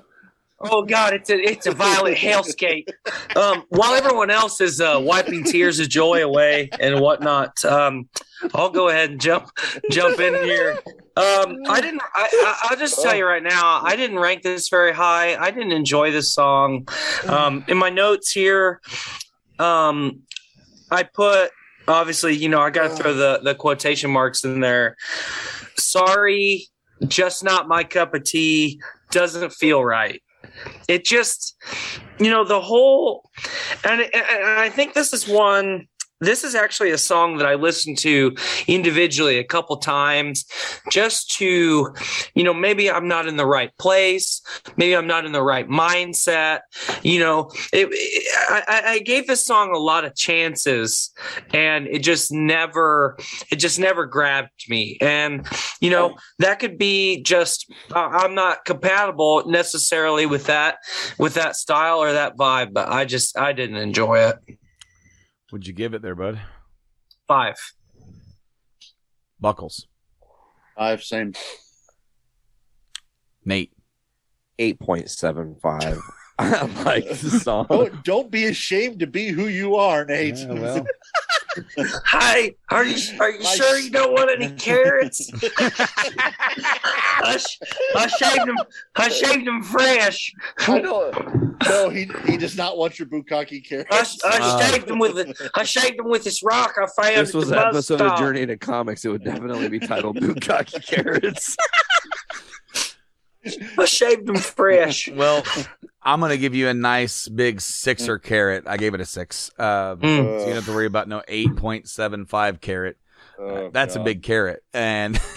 Oh God, it's a it's a violent hellscape. Um, while everyone else is uh, wiping tears of joy away and whatnot, um, I'll go ahead and jump jump in here. Um, I didn't. I, I, I'll just tell you right now, I didn't rank this very high. I didn't enjoy this song. Um, in my notes here, um, I put obviously, you know, I got to throw the the quotation marks in there. Sorry, just not my cup of tea. Doesn't feel right it just you know the whole and, and i think this is one this is actually a song that i listened to individually a couple times just to you know maybe i'm not in the right place maybe i'm not in the right mindset you know it, it- I, I gave this song a lot of chances and it just never it just never grabbed me. And you know that could be just uh, i'm not compatible necessarily with that with that style or that vibe but i just i didn't enjoy it Would you give it there, bud? five Buckles. Five, same. Nate. 8.75. (laughs) I like the (laughs) song. Don't, don't be ashamed to be who you are, Nate. Yeah, well. (laughs) Hey, are you are you I- sure you don't want any carrots? (laughs) I, sh- I shaved them. I shaved them fresh. I don't. No, he he does not want your bukkake I, carrots. I Uh. shaved them with a, I shaved them with this rock I found. This at was the an bus episode of stop. Journey into Comics. It would definitely be titled (laughs) Bukkake Carrots. (laughs) I shaved them fresh. (laughs) Well, I'm gonna give you a nice big sixer carrot. I gave it a six. Uh, Mm. So you don't have to worry about no eight point seven five carrot. Oh, That's a big carrot, and (laughs)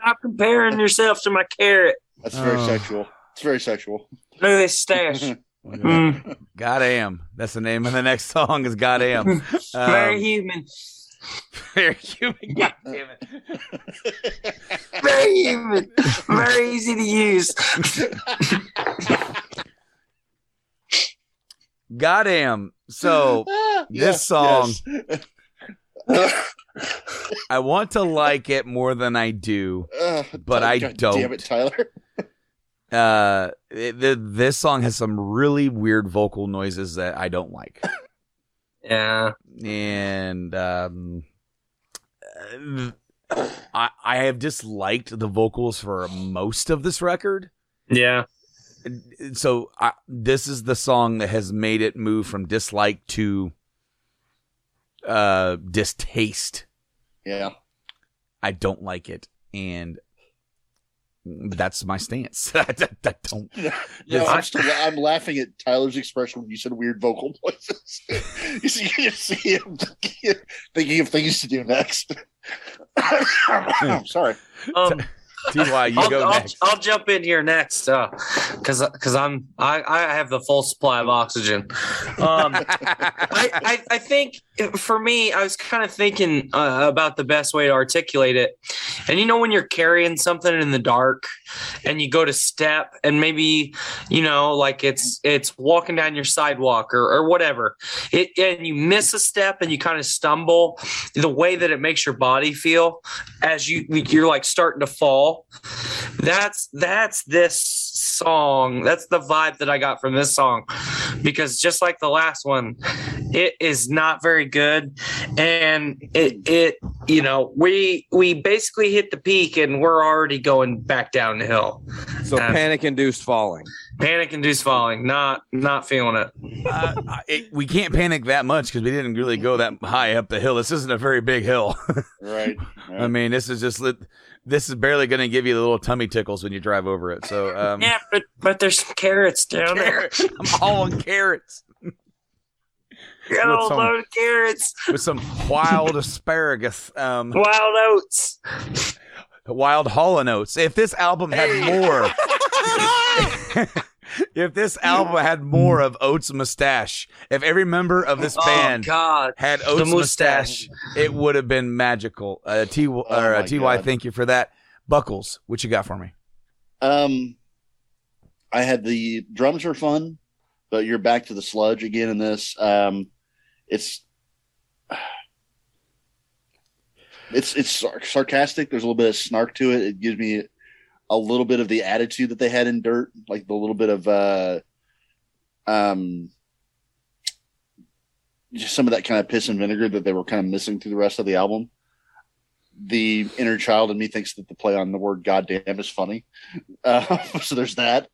Stop comparing yourself to my carrot. That's very Oh. sexual. It's very sexual. (laughs) Look at this stash. Mm. Goddamn. That's the name of the next song is God Am. Very Um, human. (laughs) very human. God damn it. (laughs) Very human. Very easy to use. Goddamn. So (laughs) This yes, song- yes. I want to like it more than I do. Uh, But I don't. Damn it, Tyler. Uh, it, the, this song has some really weird vocal noises that I don't like. Yeah. and um, I I have disliked the vocals for most of this record. Yeah. So I, this is the song that has made it move from dislike to uh distaste. Yeah. I don't like it, and that's my stance. I, (laughs) I don't. You know, This- I'm, still, I'm laughing at Tyler's expression when you said weird vocal noises. (laughs) you see, you see him thinking, thinking of things to do next. (laughs) I'm sorry. Um, (laughs) Ty, you I'll, go I'll, next. I'll jump in here next, because because I'm I, I have the full supply of oxygen. Um, (laughs) I, I I think for me, I was kind of thinking uh, about the best way to articulate it. And you know, when you're carrying something in the dark, and you go to step, and maybe you know, like it's it's walking down your sidewalk or or whatever, it and you miss a step and you kind of stumble. The way that it makes your body feel as you you're like starting to fall that's that's this song that's the vibe that i got from this song because just like the last one it is not very good and it it you know we we basically hit the peak and we're already going back down the hill So Uh, panic induced falling. panic induced falling not not feeling it uh, it, we can't panic that much because we didn't really go that high up the hill. This isn't a very big hill. (laughs) Right. I mean, this is just lit- this is barely going to give you the little tummy tickles when you drive over it. So, um, yeah but but there's some carrots down there. I'm all on carrots. Got a With some- load of carrots. with some wild asparagus, um, wild oats. Wild Hall and Oates. If this album had more, (laughs) if this album had more of Oates mustache, if every member of this band oh god had Oates mustache. mustache, it would have been magical. Uh, T or uh, Ty, God. thank you for that. Buckles, what you got for me? Um, I had the drums are fun, but you're back to the sludge again in this. Um, it's (sighs) it's it's sarcastic. There's a little bit of snark to it. It gives me a little bit of the attitude that they had in Dirt, like the little bit of uh, um, just some of that kind of piss and vinegar that they were kind of missing through the rest of the album. The inner child in me thinks that the play on the word "goddamn" is funny. (laughs) Uh, so there's that.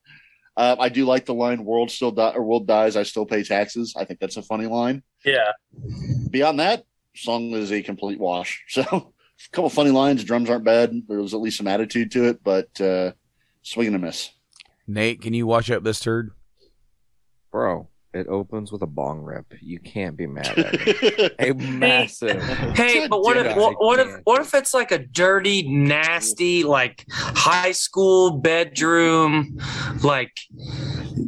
Uh, I do like the line "World still die or world dies, I still pay taxes." I think that's a funny line. yeah Beyond that, song is a complete wash. (laughs) So a couple funny lines. Drums aren't bad. There was at least some attitude to it, but uh, swing and a miss. Nate, can you wash up this turd? Bro, it opens with a bong rip. You can't be mad at it. (laughs) A massive. Hey, but what if what, what if what if it's like a dirty, nasty, like high school bedroom, like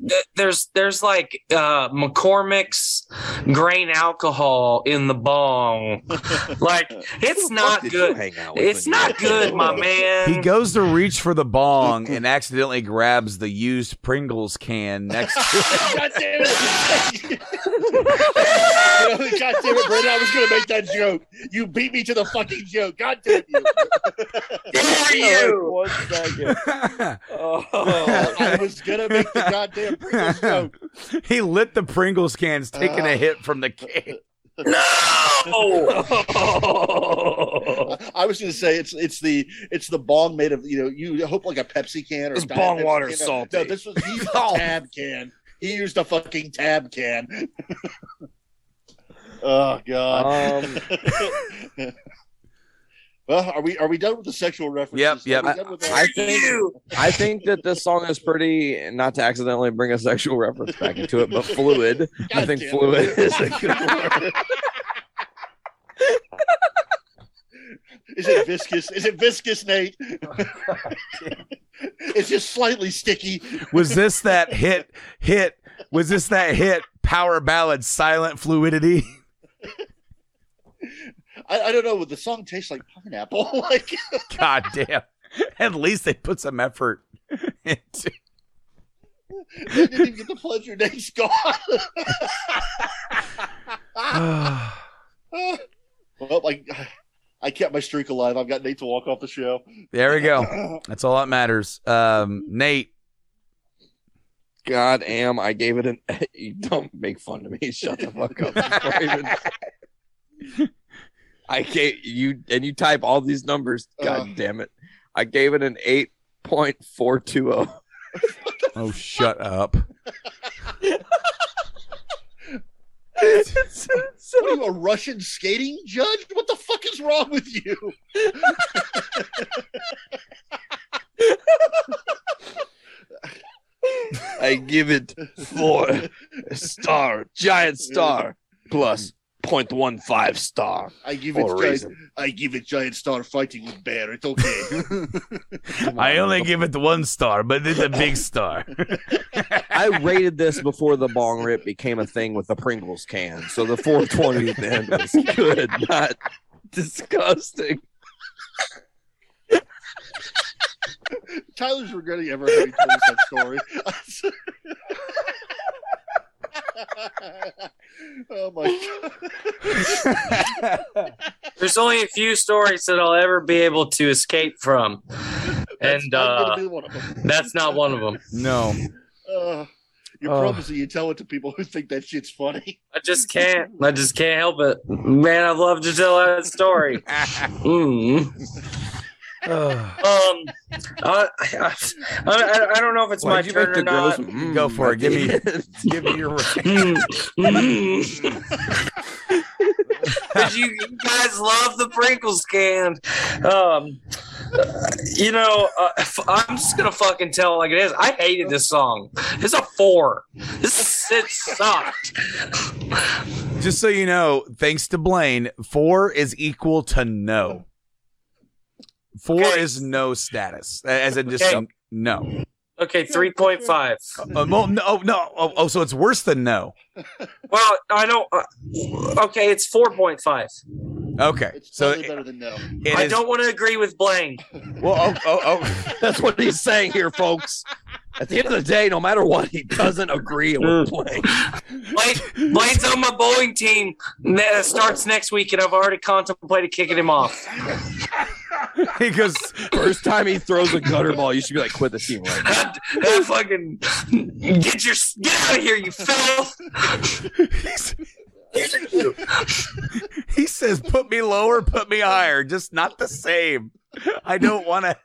th- there's there's like uh McCormick's grain alcohol in the bong. (laughs) Like it's Who the fuck not good. hang out It's not good, my (laughs) man. He goes to reach for the bong and accidentally grabs the used Pringles can next to it. God damn it! you know, God damn it, Brandon! I was going to make that joke. You beat me to the fucking joke. God damn you! for you. One second. Oh. I was going to make the goddamn Pringles joke. (laughs) he lit the Pringles cans, taking a uh, hit from the can. No. (laughs) I was going to say it's it's the it's the bong made of you know you hope like a Pepsi can or This Diet bong Pepsi water can. is No, salty. No, this was he used Oh. a (laughs) tab can. He used a fucking tab can. (laughs) oh god. Um, (laughs) well, are we are we done with the sexual references? Yep, yep. Are we done with that? I think. I think that this song is pretty, not to accidentally bring a sexual reference back into it, but fluid. I think fluid is a good word. (laughs) Is it viscous? Is it viscous, Nate? (laughs) it's just slightly sticky. Was this that hit? Hit? Was this that hit? power ballad "Silent Fluidity." I, I don't know. Would the song taste like pineapple? (laughs) like God damn! At least they put some effort into. they didn't even get the pleasure. Nate's gone. (sighs) (laughs) well, I, I kept my streak alive. I've got Nate to walk off the show. there we go. (laughs) That's all that matters. Um, Nate, God am, I gave it an. (laughs) You don't make fun of me. (laughs) Shut the fuck up. before I can't. you, and you type all these numbers. God Ugh. damn it! I gave it an eight point four two zero. oh shut up! (laughs) What are you, a (laughs) Russian skating judge? What the fuck is wrong with you? I give it four (laughs) star, giant star plus 0.15 star. I give it giant. I give it giant star fighting with bear. It's okay. (laughs) (laughs) I only give it one star, but it's a big star. (laughs) I rated this before the bong rip became a thing with the Pringles can. So the 420 at the end was good, not disgusting. Tyler's regretting ever having told us that story. Oh my god! There's only a few stories that I'll ever be able to escape from, That's and not uh, be one of them. that's not one of them. no, Uh, you're Oh. promising you tell it to people who think that shit's funny. I just can't. I just can't help it. Man, I'd love to tell that story. (laughs) Mm. Ugh. Um, I, I, I, I don't know if it's my Why'd you make turn the or not. girls- mm, Go for it. Give me- at the end? give me your. (laughs) Mm. Mm. (laughs) 'Cause you, you guys love the Pringles can. Um, you know, uh, f- I'm just gonna fucking tell it like it is. I hated this song. It's a four. This it sucked. Just so you know, thanks to Blaine, four is equal to no. Four Okay. is no status, as in just Okay. no. Okay, three point five. Uh, well, no, oh, no. Oh, oh, so it's worse than no. Well, I don't. Uh, okay, it's four point five. Okay, It's so probably it, better than no. I is- don't want to agree with Blaine. Well, oh, oh, oh. (laughs) That's what he's saying here, folks. At the end of the day, no matter what, he doesn't agree with playing. Blaine, Blaine's on my bowling team that starts next week, and I've already contemplated kicking him off. (laughs) he goes. First time he throws a gutter ball, you should be like, quit the team right now. Ah, fucking get your get out of here, you filth! he says, "Put me lower, put me higher, just not the same." I don't want to.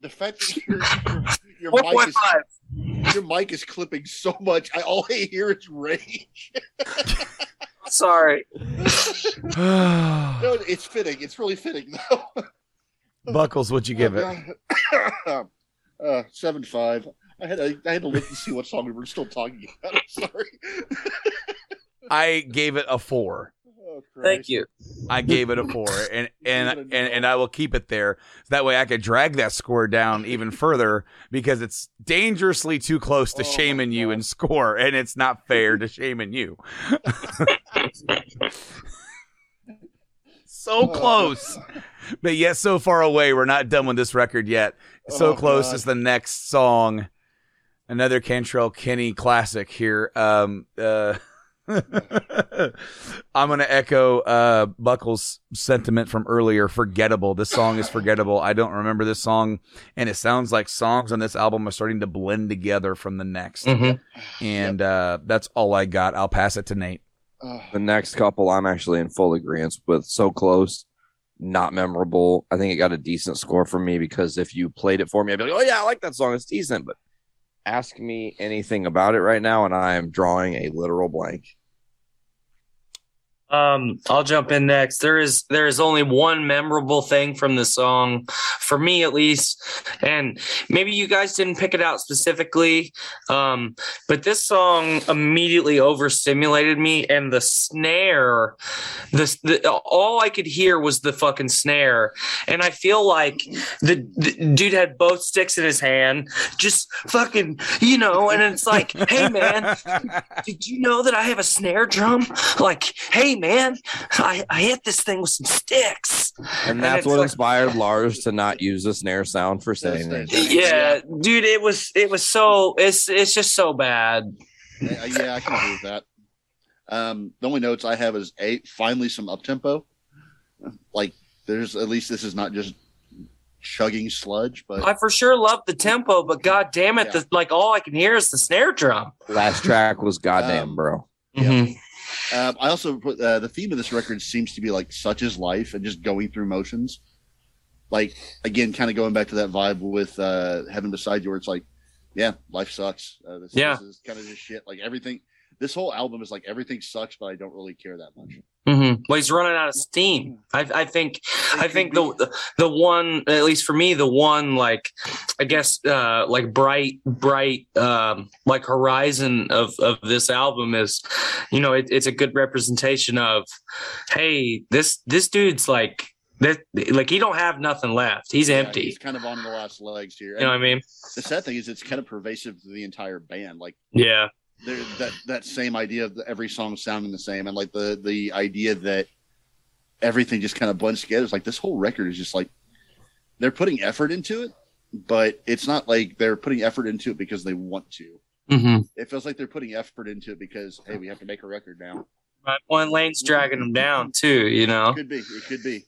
The fact that your, your, Four mic is, your mic is clipping so much, I all I hear is rage. (laughs) Sorry. (sighs) No, it's fitting. It's really fitting though. (laughs) Buckles, what'd you give it? it? (coughs) uh, seven five. I had I had to look to see what song we were still talking about. (laughs) I'm sorry. I gave it a four. Oh, Thank you. I gave it a four, (laughs) and and Give and, and I will keep it there. So that way, I could drag that score down even further because it's dangerously too close to Oh, Shame in You God. in score, and it's not fair to (laughs) Shame in You. (laughs) so close, but yet so far away. We're not done with this record yet. So Oh, close God. is the next song. Another Cantrell Kinney classic here. Um, uh, (laughs) I'm going to echo uh, Buckles' sentiment from earlier. Forgettable. This song is forgettable. I don't remember this song, and it sounds like songs on this album are starting to blend together from the next. Mhm. And uh, that's all I got. I'll pass it to Nate. Uh, (sighs) The next couple, I'm actually in full agreement with. So close, not memorable. I think it got a decent score from me because if you played it for me, I'd be like, oh, yeah, I like that song. It's decent. But ask me anything about it right now, and I am drawing a literal blank. Um, I'll jump in next. There is there is only one memorable thing from the song, for me at least, and maybe you guys didn't pick it out specifically, um, but this song immediately overstimulated me, and the snare, the, the all I could hear was the fucking snare, and I feel like the, the dude had both sticks in his hand, just fucking, you know, and it's like, hey man, (laughs) did you know that I have a snare drum? Like, hey man, I, I hit this thing with some sticks. And that's it's what like- inspired Lars to not use the snare sound for saying That's- it. Yeah, dude, it was it was so it's it's just so bad. Yeah, yeah, I can agree with that. Um, the only notes I have is a finally some up tempo. Like there's at least this is not just chugging sludge, but I for sure love the tempo, but god damn it, Yeah. the, like all I can hear is the snare drum. Last track was goddamn, Um, bro. Yeah. Um, I also put uh, the theme of this record seems to be like such is life and just going through motions. Like again, kind of going back to that vibe with uh, Heaven Beside You, where it's like, yeah, life sucks. Uh, this, Yeah. this is kind of just shit. Like everything, this whole album is like everything sucks, but I don't really care that much. Mm-hmm. Well, he's running out of steam. I, I think. I think the, the the one, at least for me, the one like, I guess, uh, like bright, bright, um, like horizon of of this album is, you know, it, it's a good representation of, hey, this this dude's like that, like he don't have nothing left. He's Yeah, empty. He's kind of on the last legs here. You know what I mean? the sad thing is, it's kind of pervasive to the entire band. Like Yeah. There, that that same idea of every song sounding the same, and like the the idea that everything just kind of blends together. It's like this whole record is just like they're putting effort into it, but it's not like they're putting effort into it because they want to. Mm-hmm. It feels like they're putting effort into it because hey, we have to make a record now. Right. One lane's dragging them down too. You know. Could be. It could be.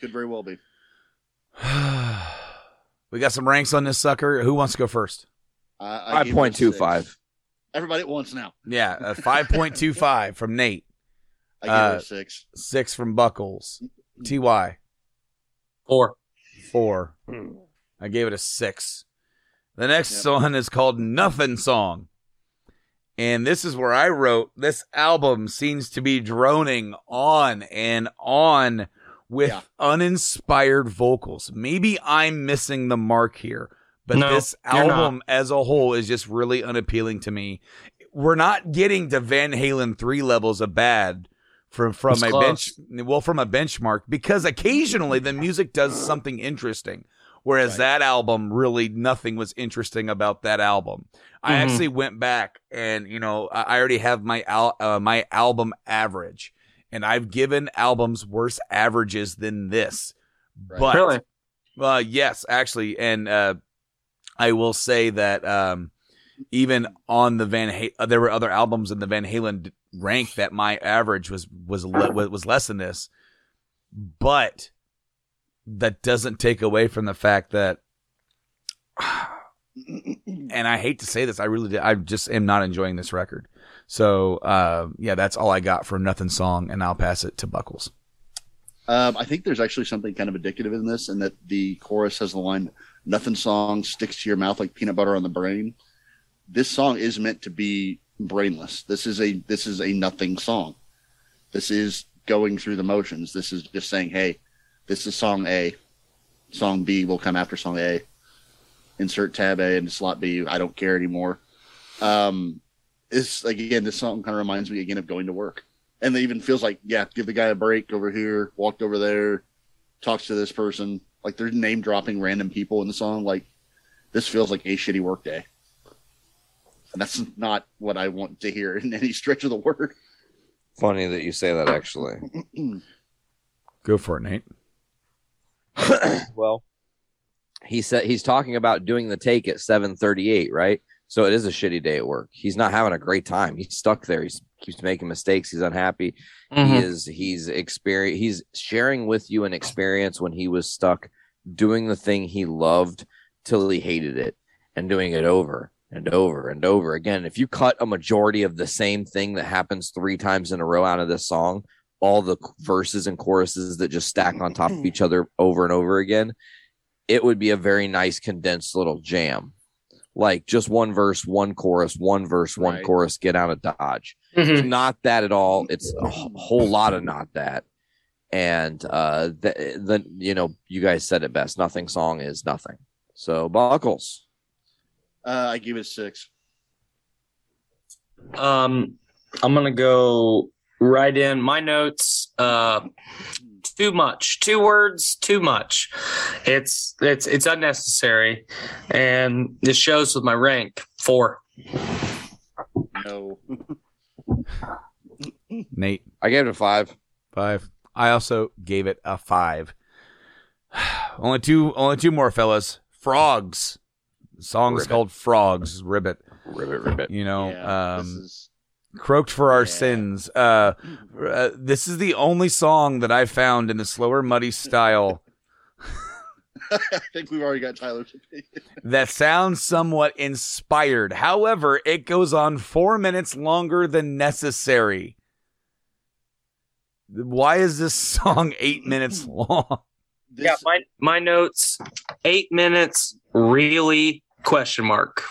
Could very well be. (sighs) we got some ranks on this sucker. Who wants to go first? Uh, I Five gave it a point two six. five. Everybody at once now. Yeah, a 5.25 from Nate, I gave it Uh, a six. six from Buckles, Ty Four. four. I gave it a six. The next Yep. song is called Nothing Song. And this is where I wrote this album seems to be droning on and on with Yeah. uninspired vocals. Maybe I'm missing the mark here, but No, this album as a whole is just really unappealing to me. We're not getting to Van Halen 3 levels of bad from from It's a close. bench well from a benchmark because occasionally the music does something interesting whereas Right. that album really nothing was interesting about that album i Mhm. actually went back and you know i I already have my al- uh, my album average and i've given albums worse averages than this Right. but Really? uh, yes, actually, and uh, I will say that um, even on the Van, ha- uh, there were other albums in the Van Halen rank that my average was was le- was less than this, but that doesn't take away from the fact that, (sighs) and I hate to say this, I really did, I just am not enjoying this record. So uh, yeah, that's all I got for Nothing Song, and I'll pass it to Buckles. Um, I think there's actually something kind of addictive in this, and that the chorus has the line "Nothing song sticks to your mouth like peanut butter on the brain." This song is meant to be brainless. This is a this is a nothing song. This is going through the motions. This is just saying, "Hey, this is song A. Song B will come after song A. Insert tab A into slot B. I don't care anymore." Um, it's like again, this song kind of reminds me again of going to work and it even feels like yeah give the guy a break over here walked over there talks to this person like they're name dropping random people in the song like this feels like a shitty work day and that's not what i want to hear in any stretch of the word Funny that you say that. Actually, (clears throat) Go for it, Nate. (clears throat) well, he said he's talking about doing the take at seven thirty eight, right? So it is a shitty day at work. He's not having a great time. He's stuck there. He keeps making mistakes. He's unhappy. He Mhm. is he's experience he's sharing with you an experience when he was stuck doing the thing he loved till he hated it and doing it over and over and over again. If you cut a majority of the same thing that happens three times in a row out of this song, all the verses and choruses that just stack on top of each other over and over again, it would be a very nice condensed little jam. like just one verse, one chorus, one verse, one Right. chorus, get out of Dodge. Mhm. It's not that at all. It's a whole lot of not that. And uh the, the you know, you guys said it best. Nothing song is nothing. So buckles. Uh, I give it six. Um, I'm gonna go right in my notes. Uh, too much, two words, too much. It's it's it's unnecessary, and this shows with my rank four. No. Nate, I gave it a five. five. I also gave it a five. (sighs) only two, only two more fellas. Frogs. The song is called Frogs. Ribbit. Ribbit, ribbit. You know, yeah, um, this is croaked for our Yeah. sins. Uh, uh, this is the only song that I found in the slower, muddy style (laughs) I think we've already got Tyler's opinion. (laughs) that sounds somewhat inspired. However, it goes on four minutes longer than necessary. Why is this song eight minutes (laughs) long? This, yeah, my my notes, eight minutes, really question mark.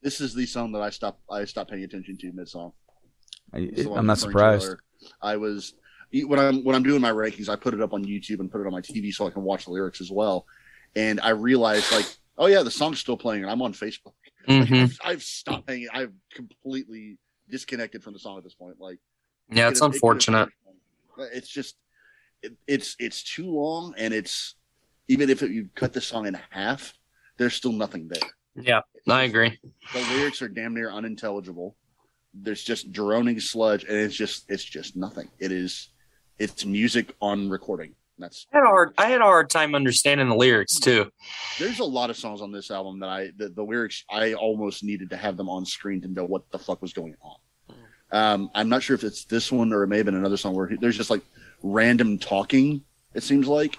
this is the song that I stopped. I stopped paying attention to mid song. I, It's the one I'm not surprised. I was when I'm when I'm doing my rankings, I put it up on YouTube and put it on my TV so I can watch the lyrics as well. And I realized like, oh yeah, the song's still playing, and I'm on Facebook. (laughs) Like, Mhm. I've, I've stopped paying. I've completely disconnected from the song at this point. Like, Yeah, it's it unfortunate. It's just it, it's it's too long, and it's even if it, you cut the song in half, there's still nothing there. Yeah, I agree. The lyrics are damn near unintelligible. There's just droning sludge, and it's just it's just nothing. It is it's music on recording. That's I had a hard I had a hard time understanding the lyrics too. there's a lot of songs on this album that I the, the lyrics I almost needed to have them on screen to know what the fuck was going on. Um, I'm not sure if it's this one or it may have been another song where he- there's just like random talking. It seems like,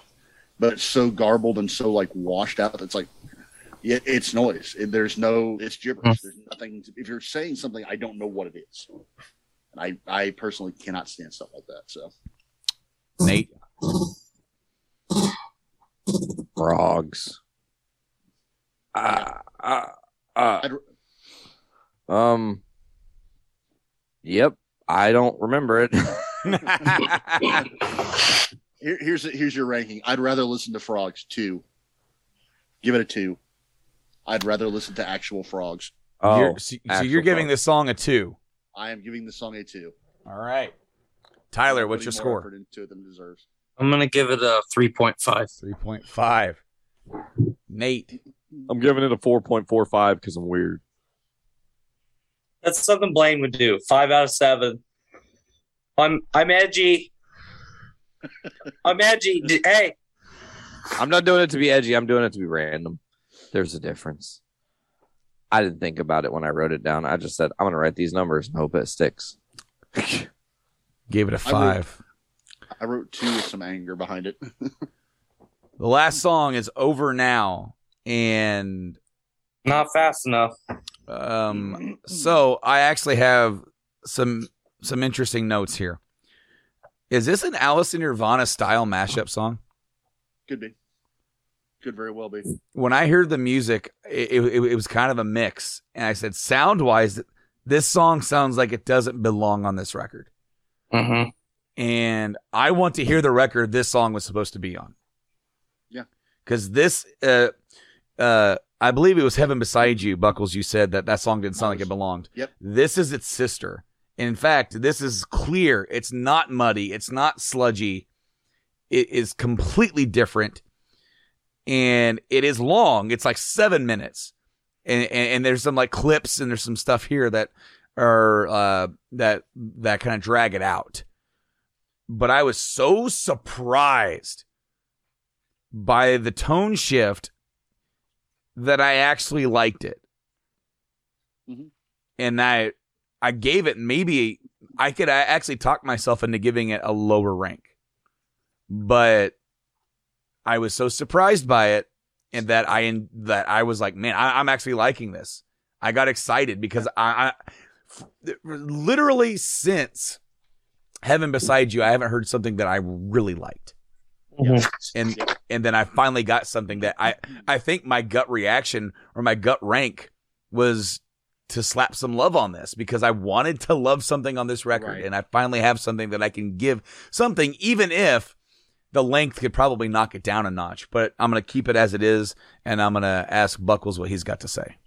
but it's so garbled and so like washed out. That it's like, yeah, it's noise. There's no, it's gibberish. There's nothing. To, if you're saying something, I don't know what it is. And I, I personally cannot stand stuff like that. So Nate, Frogs. Uh, uh, uh, um. Yep, I don't remember it. (laughs) here, here's here's your ranking. I'd rather listen to Frogs two. Give it a two. I'd rather listen to actual Frogs. oh, you're, so, so you're giving Frogs. this song a two. I am giving the song a two. All right. Tyler, what's your score? effort Into it than deserves. I'm gonna give it a three point five. 3.5. Nate, I'm giving it a 4.45 because I'm weird. That's something Blaine would do. Five out of seven. I'm I'm edgy. I'm edgy. Hey, I'm not doing it to be edgy. I'm doing it to be random. There's a difference. I didn't think about it when I wrote it down. I just said I'm going to write these numbers and hope it sticks. (laughs) gave it a I wrote- five. I wrote two with some anger behind it. (laughs) The last song is Over Now. And not fast enough. um, so I actually have some some interesting notes here. Is this an Alice in Nirvana style mashup song? Could be. Could very well be. when I heard the music, it, it, it was kind of a mix. And I said, sound wise, this song sounds like it doesn't belong on this record. Mm-hmm. And I want to hear the record this song was supposed to be on. Yeah. Because this, uh, uh, I believe it was Heaven Beside You, Buckles. You said that that song didn't sound like it belonged. Yep. This is its sister. In fact, this is clear. It's not muddy. It's not sludgy. It is completely different. And it is long. It's like seven minutes. And, and, and there's some like clips and there's some stuff here that are, uh, that, that kind of drag it out. But I was so surprised by the tone shift that I actually liked it. Mhm. And I I gave it maybe I could I actually talk myself into giving it a lower rank. But I was so surprised by it and that I that I was like, man, I, I'm actually liking this. I got excited because I, I literally since Heaven Beside You, I haven't heard something that I really liked. Mhm. and and then I finally got something that I I think my gut reaction or my gut rank was to slap some love on this because I wanted to love something on this record Right. and I finally have something that I can give something even if the length could probably knock it down a notch but I'm going to keep it as it is and I'm going to ask Buckles what he's got to say.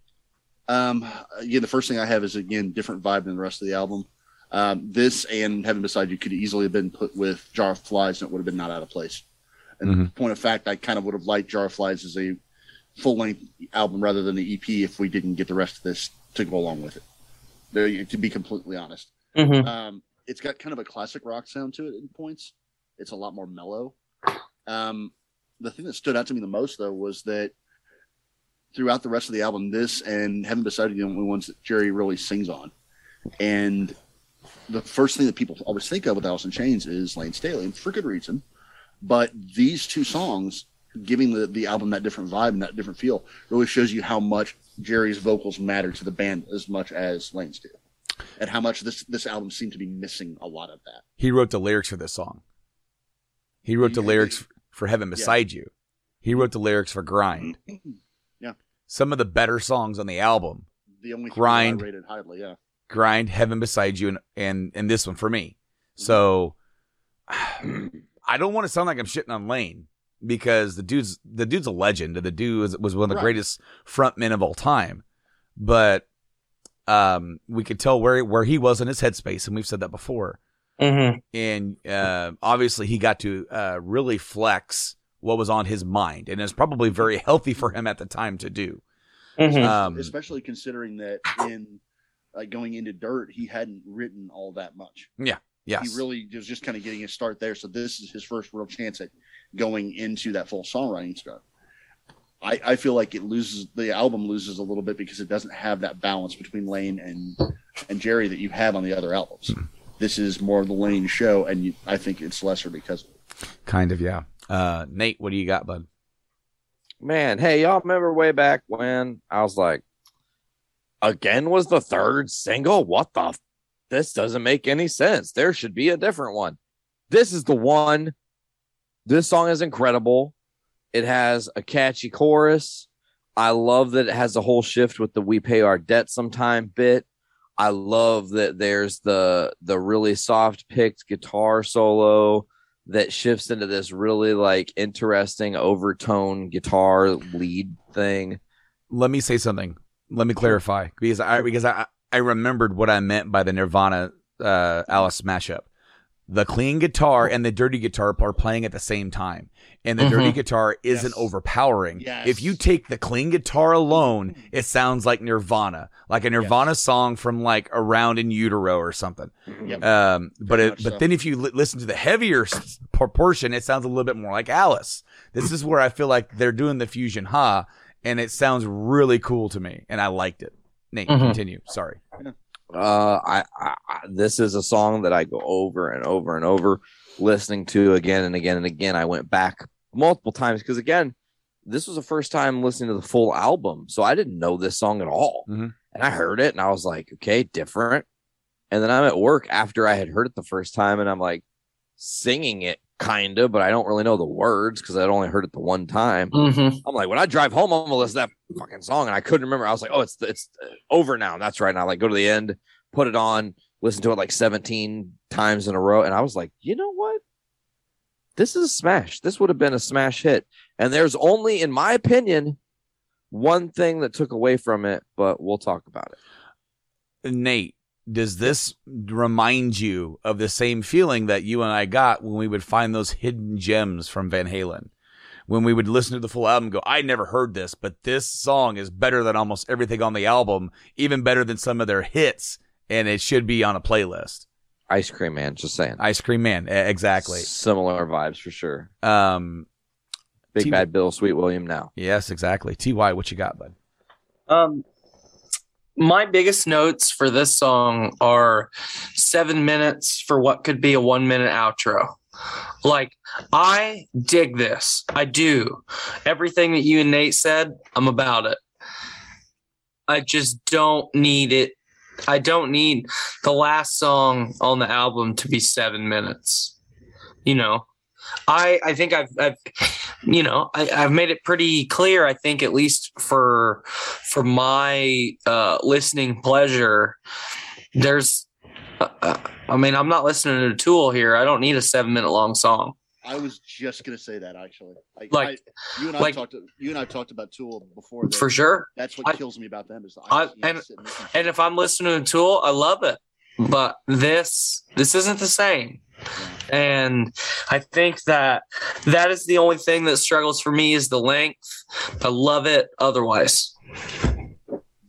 Um, again, the first thing I have is again different vibe than the rest of the album. Um, this and Heaven Beside You could easily have been put with Jar of Flies, and it would have been not out of place. And Mhm. point of fact, I kind of would have liked Jar of Flies as a full length album rather than the EP if we didn't get the rest of this to go along with it. There, to be completely honest, Mhm. um, it's got kind of a classic rock sound to it in points. It's a lot more mellow. Um, the thing that stood out to me the most, though, was that throughout the rest of the album, this and Heaven Beside You are the only ones that Jerry really sings on. And the first thing that people always think of with Alice in Chains is Lane Staley, and for good reason. But these two songs, giving the, the album that different vibe and that different feel, really shows you how much Jerry's vocals matter to the band as much as Lane's do. And how much this, this album seemed to be missing a lot of that. He wrote the lyrics for this song. He wrote the Yeah, lyrics for Heaven Beside You. He wrote the lyrics for Grind. (clears throat) Yeah. Some of the better songs on the album The only three Grind. I rated highly, yeah. grind heaven beside you and and and this one for me so i don't want to sound like i'm shitting on lane because the dude's the dude's a legend the dude was, was one of the Right. greatest frontmen of all time but um we could tell where where he was in his headspace and we've said that before Mhm. and uh, obviously he got to uh, really flex what was on his mind and it's probably very (laughs) healthy for him at the time to do Mhm. um Especially considering that in like going into Dirt, he hadn't written all that much. Yeah. yeah. He really was just kind of getting a start there. So this is his first real chance at going into that full songwriting stuff. I, I feel like it loses the album loses a little bit because it doesn't have that balance between Lane and and Jerry that you have on the other albums. This is more of the Lane show, and you, I think it's lesser because of it. kind of yeah uh nate what do you got bud Man, hey, y'all remember way back when I was like, again was the third single? What the? F- this doesn't make any sense. There should be a different one. This is the one. This song is incredible. It has a catchy chorus. I love that it has a whole shift with the "We pay our debt sometime" bit. I love that there's the the really soft picked guitar solo that shifts into this really like interesting overtone guitar lead thing. let me say something. Let me clarify because I because I I remembered what I meant by the Nirvana uh, Alice mashup. The clean guitar and the dirty guitar are playing at the same time, and the Mhm. dirty guitar isn't Yes. overpowering. Yes. If you take the clean guitar alone, it sounds like Nirvana, like a Nirvana song from like around in utero or something. Yep. Um, but it, but so. then if you li- listen to the heavier s- proportion, it sounds a little bit more like Alice. This is where I feel like they're doing the fusion ha, and it sounds really cool to me, and I liked it. Nate, Mhm. continue. Sorry. Uh, I, I, this is a song that I go over and over and over listening to again and again and again. I went back multiple times because again, this was the first time listening to the full album, so I didn't know this song at all. Mhm. And I heard it and I was like, okay, different. And then I'm at work after I had heard it the first time, and I'm like singing it kind of, but I don't really know the words because I'd only heard it the one time. Mhm. I'm like, when I drive home, I'm gonna listen to that fucking song, and I couldn't remember. I was like, oh, it's it's over now. That's right. And I like go to the end, put it on, listen to it like 17 times in a row, and I was like, you know what? This is a smash. This would have been a smash hit. And there's only, in my opinion, one thing that took away from it, but we'll talk about it. Nate, does this remind you of the same feeling that you and I got when we would find those hidden gems from Van Halen? When we would listen to the full album and go, I never heard this, but this song is better than almost everything on the album, even better than some of their hits, and it should be on a playlist. Ice Cream Man, just saying. Ice Cream Man, exactly. Similar vibes for sure. Um, Big T- Bad Bill, Sweet William now. yes, exactly. Ty, what you got, bud? Um, my biggest notes for this song are seven minutes for what could be a one minute outro. Like, I dig this. I do. Everything that you and Nate said, I'm about it. I just don't need it. I don't need the last song on the album to be seven minutes. You know, I I think I've, I've you know I, I've made it pretty clear. I think at least for for my uh, listening pleasure, there's. Uh, uh, I mean, I'm not listening to Tool here. I don't need a seven minute long song. I was just gonna say that actually. Like, Like- I, you and I like- talked. You and I talked about Tool before. that- For sure. That's what I- kills me about them is I- I, and And if I'm listening to Tool, I love it. But this this isn't the same. And I think that that is the only thing that struggles for me is the length. I love it otherwise.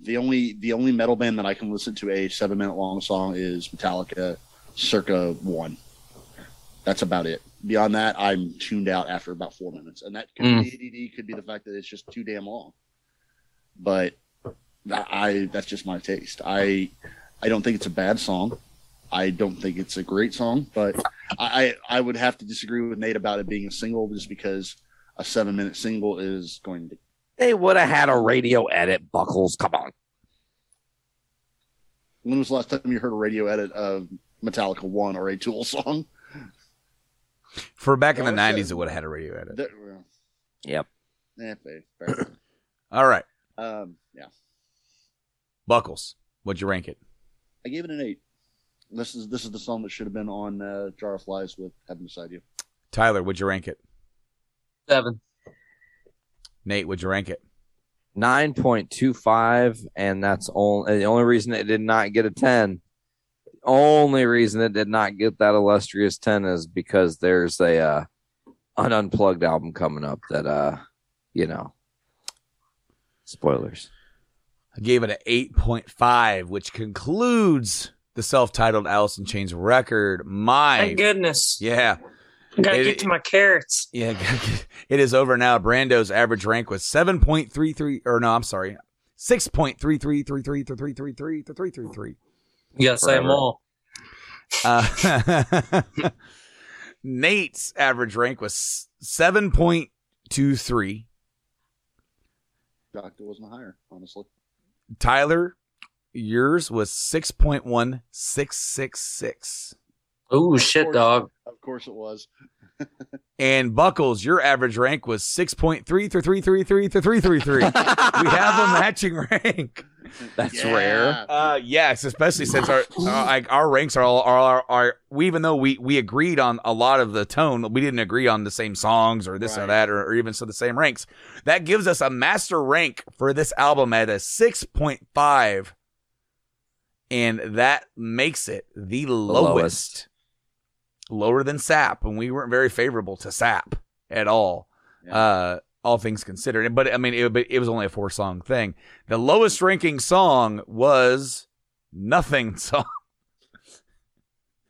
the only the only metal band that I can listen to a seven minute long song is Metallica, circa one. That's about it. Beyond that, I'm tuned out after about four minutes, and that could be mm. ADD, could be the fact that it's just too damn long. But I that's just my taste. I I don't think it's a bad song. I don't think it's a great song, but I I would have to disagree with Nate about it being a single just because a seven minute single is going to They would have had a radio edit, Buckles. Come on. When was the last time you heard a radio edit of Metallica One or a Tool song? For back in the '90s, it would have had a radio edit. That, well, Yep. eh, fair, fair. All right, um, yeah, Buckles. What'd you rank it? I gave it an eight. This is this is the song that should have been on uh, Jar of Flies with Heaven Beside You. Tyler, what'd you rank it? Seven. Nate, what'd you rank it? 9.25 and that's only the only reason it did not get a 10 the only reason it did not get that illustrious 10 is because there's a uh an unplugged album coming up that uh you know spoilers I gave it an 8.5, which concludes the self-titled Alice in Chains record. My Thank goodness. yeah, I gotta It- get to my carrots. yeah, it is over now. Brando's average rank was 7.33, or no, I'm sorry, 6.333333333333. You gotta say all. Uh, Nate's average rank was 7.23. Doctor wasn't higher, honestly. Tyler, yours was 6.1666. Oh, shit, course. dog. Of course, it was. And Buckles, your average rank was 6.33333333. (laughs) we have a matching rank. that's Yeah. rare Uh, yes, especially since our uh, like our ranks are all are, are, are we even though we we agreed on a lot of the tone, we didn't agree on the same songs or this or that or, or even so the same ranks. That gives us a master rank for this album at a six point five, and that makes it the lowest, lowest. Lower than Sap, and we weren't very favorable to Sap at all. Yeah. Uh, all things considered, but I mean, it, it was only a four song thing. The lowest ranking song was nothing (laughs) song.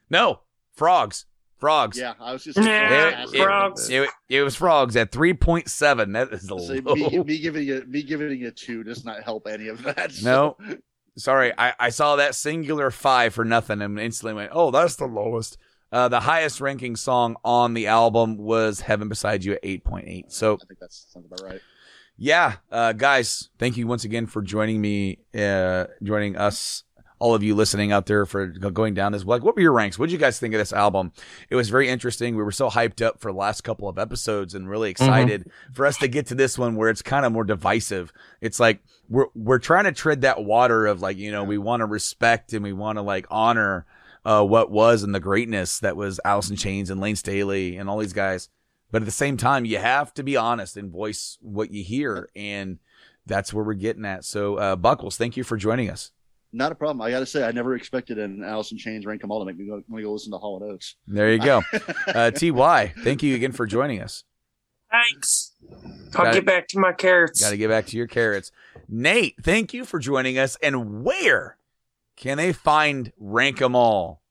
no, frogs, frogs. Yeah, I was just. Yeah, It, it- Frogs. It, it was frogs at three point seven. That is the Say, low. me, me giving you me giving you a two does not help any of that. No. Sorry, I, I saw that singular five for nothing and instantly went, oh, that's the lowest. Uh, the highest ranking song on the album was Heaven Beside You at 8.8. So, I think that sounds about right. yeah, uh, guys, thank you once again for joining me, uh, joining us, all of you listening out there for going down this. Like, what were your ranks? What did you guys think of this album? It was very interesting. We were so hyped up for the last couple of episodes and really excited for us to get to this one where it's kind of more divisive. It's like we're we're trying to tread that water of like you know we want to respect and we want to like honor uh, what was and the greatness that was Alice in Chains and Lane Staley and all these guys. But at the same time, you have to be honest and voice what you hear, and that's where we're getting at. So, uh, Buckles, thank you for joining us. Not a problem. I got to say, I never expected an Alice in Chains rank them all to make me go, want to go listen to Hall and Oates. There you go, (laughs) uh, Ty. Thank you again for joining us. Thanks. I'll Got get back to my carrots. Got to get back to your carrots. Nate, thank you for joining us. And where can they find Rank 'em All?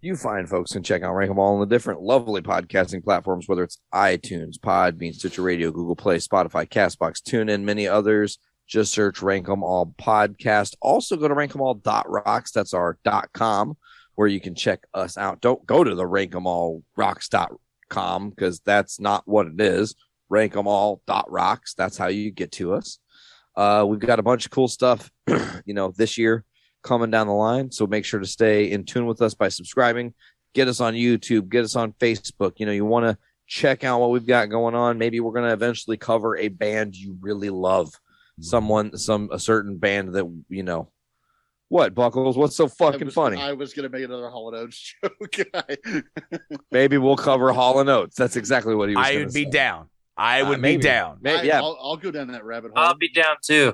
You find folks can check out Rank 'em All on the different lovely podcasting platforms, whether it's iTunes, Podbean, Stitcher Radio, Google Play, Spotify, Castbox, TuneIn, many others. Just search Rank 'em All podcast. Also go to rankemall.rocks. That's our dot com where you can check us out. Don't go to the Rank 'em All rankemallrocks.com because that's not what it is. Rank 'em All Rankemall.rocks. That's how you get to us. Uh, we've got a bunch of cool stuff, (clears throat) you know, this year coming down the line. So make sure to stay in tune with us by subscribing get us on YouTube, get us on Facebook. You know, you want to check out what we've got going on. Maybe we're going to eventually cover a band you really love, someone, some a certain band that you know. What Buckles? What's so I fucking was- funny? I was gonna make another Hall and Oates (laughs) joke. I- Maybe we'll cover Hall and Oates. That's exactly what he was. I gonna would be say. down. I Uh, would maybe. be down. May- I, yeah, I'll, I'll go down that rabbit hole. I'll be down too.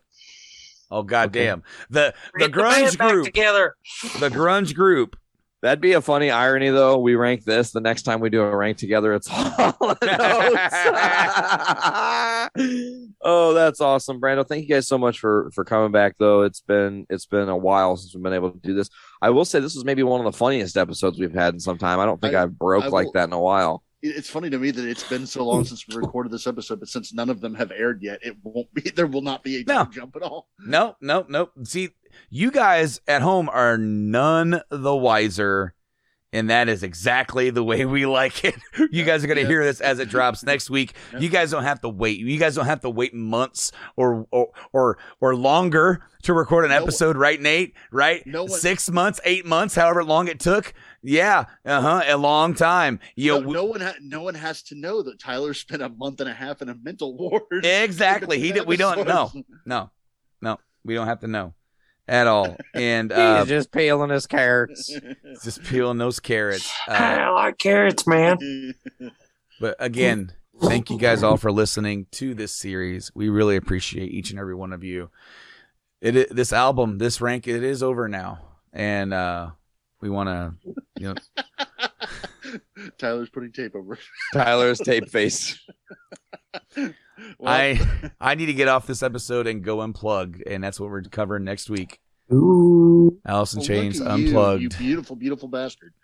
Oh goddamn. The the Get band grunge back group. together. The grunge group. that'd be a funny irony though. We rank this the next time we do a rank together. It's Hall and Oates. oh, that's awesome, Brando. Thank you guys so much for for coming back. Though it's been it's been a while since we've been able to do this. I will say this was maybe one of the funniest episodes we've had in some time. I don't think I- I, have broke I like that in a while. It- It's funny to me that it's been so long since we recorded this episode, but since none of them have aired yet, it won't be. There will not be a No. jump at all. No, no, no. See, you guys at home are none the wiser. And that is exactly the way we like it. (laughs) You guys are going to Yeah. hear this as it drops next week. Yeah. You guys don't have to wait. You guys don't have to wait months or or or, or longer to record an No one- episode, right, Nate? Right? No one- Six months, eight months, however long it took. Yeah, uh huh, a long time. You No, know, no one, ha- no one has to know that Tyler spent a month and a half in a mental (laughs) ward. exactly. He did. We don't know. Episodes. No, no, we don't have to know at all. And (laughs) He's uh, just peeling his carrots. (laughs) just peeling those carrots. Uh, I like carrots, man. But again, thank you guys all for listening to this series. We really appreciate each and every one of you. It i- this album, this rank, it is over now, and uh, we want to, you know, (laughs) Tyler's putting tape over. Tyler's tape face. Well, I I need to get off this episode and go unplugged, and that's what we're covering next week. Ooh. Alice in well, Chains look you, unplugged. You, beautiful, beautiful bastard.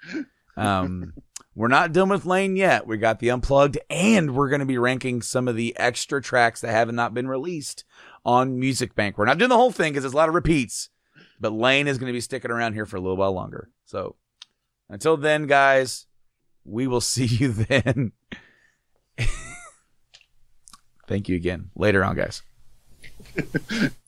Um, we're not done with Layne yet. We got the unplugged, and we're going to be ranking some of the extra tracks that have not been released on Music Bank. We're not doing the whole thing because there's a lot of repeats, but Layne is going to be sticking around here for a little while longer. So until then, guys, we will (laughs) see you then. Thank you again. Later on, guys. (laughs)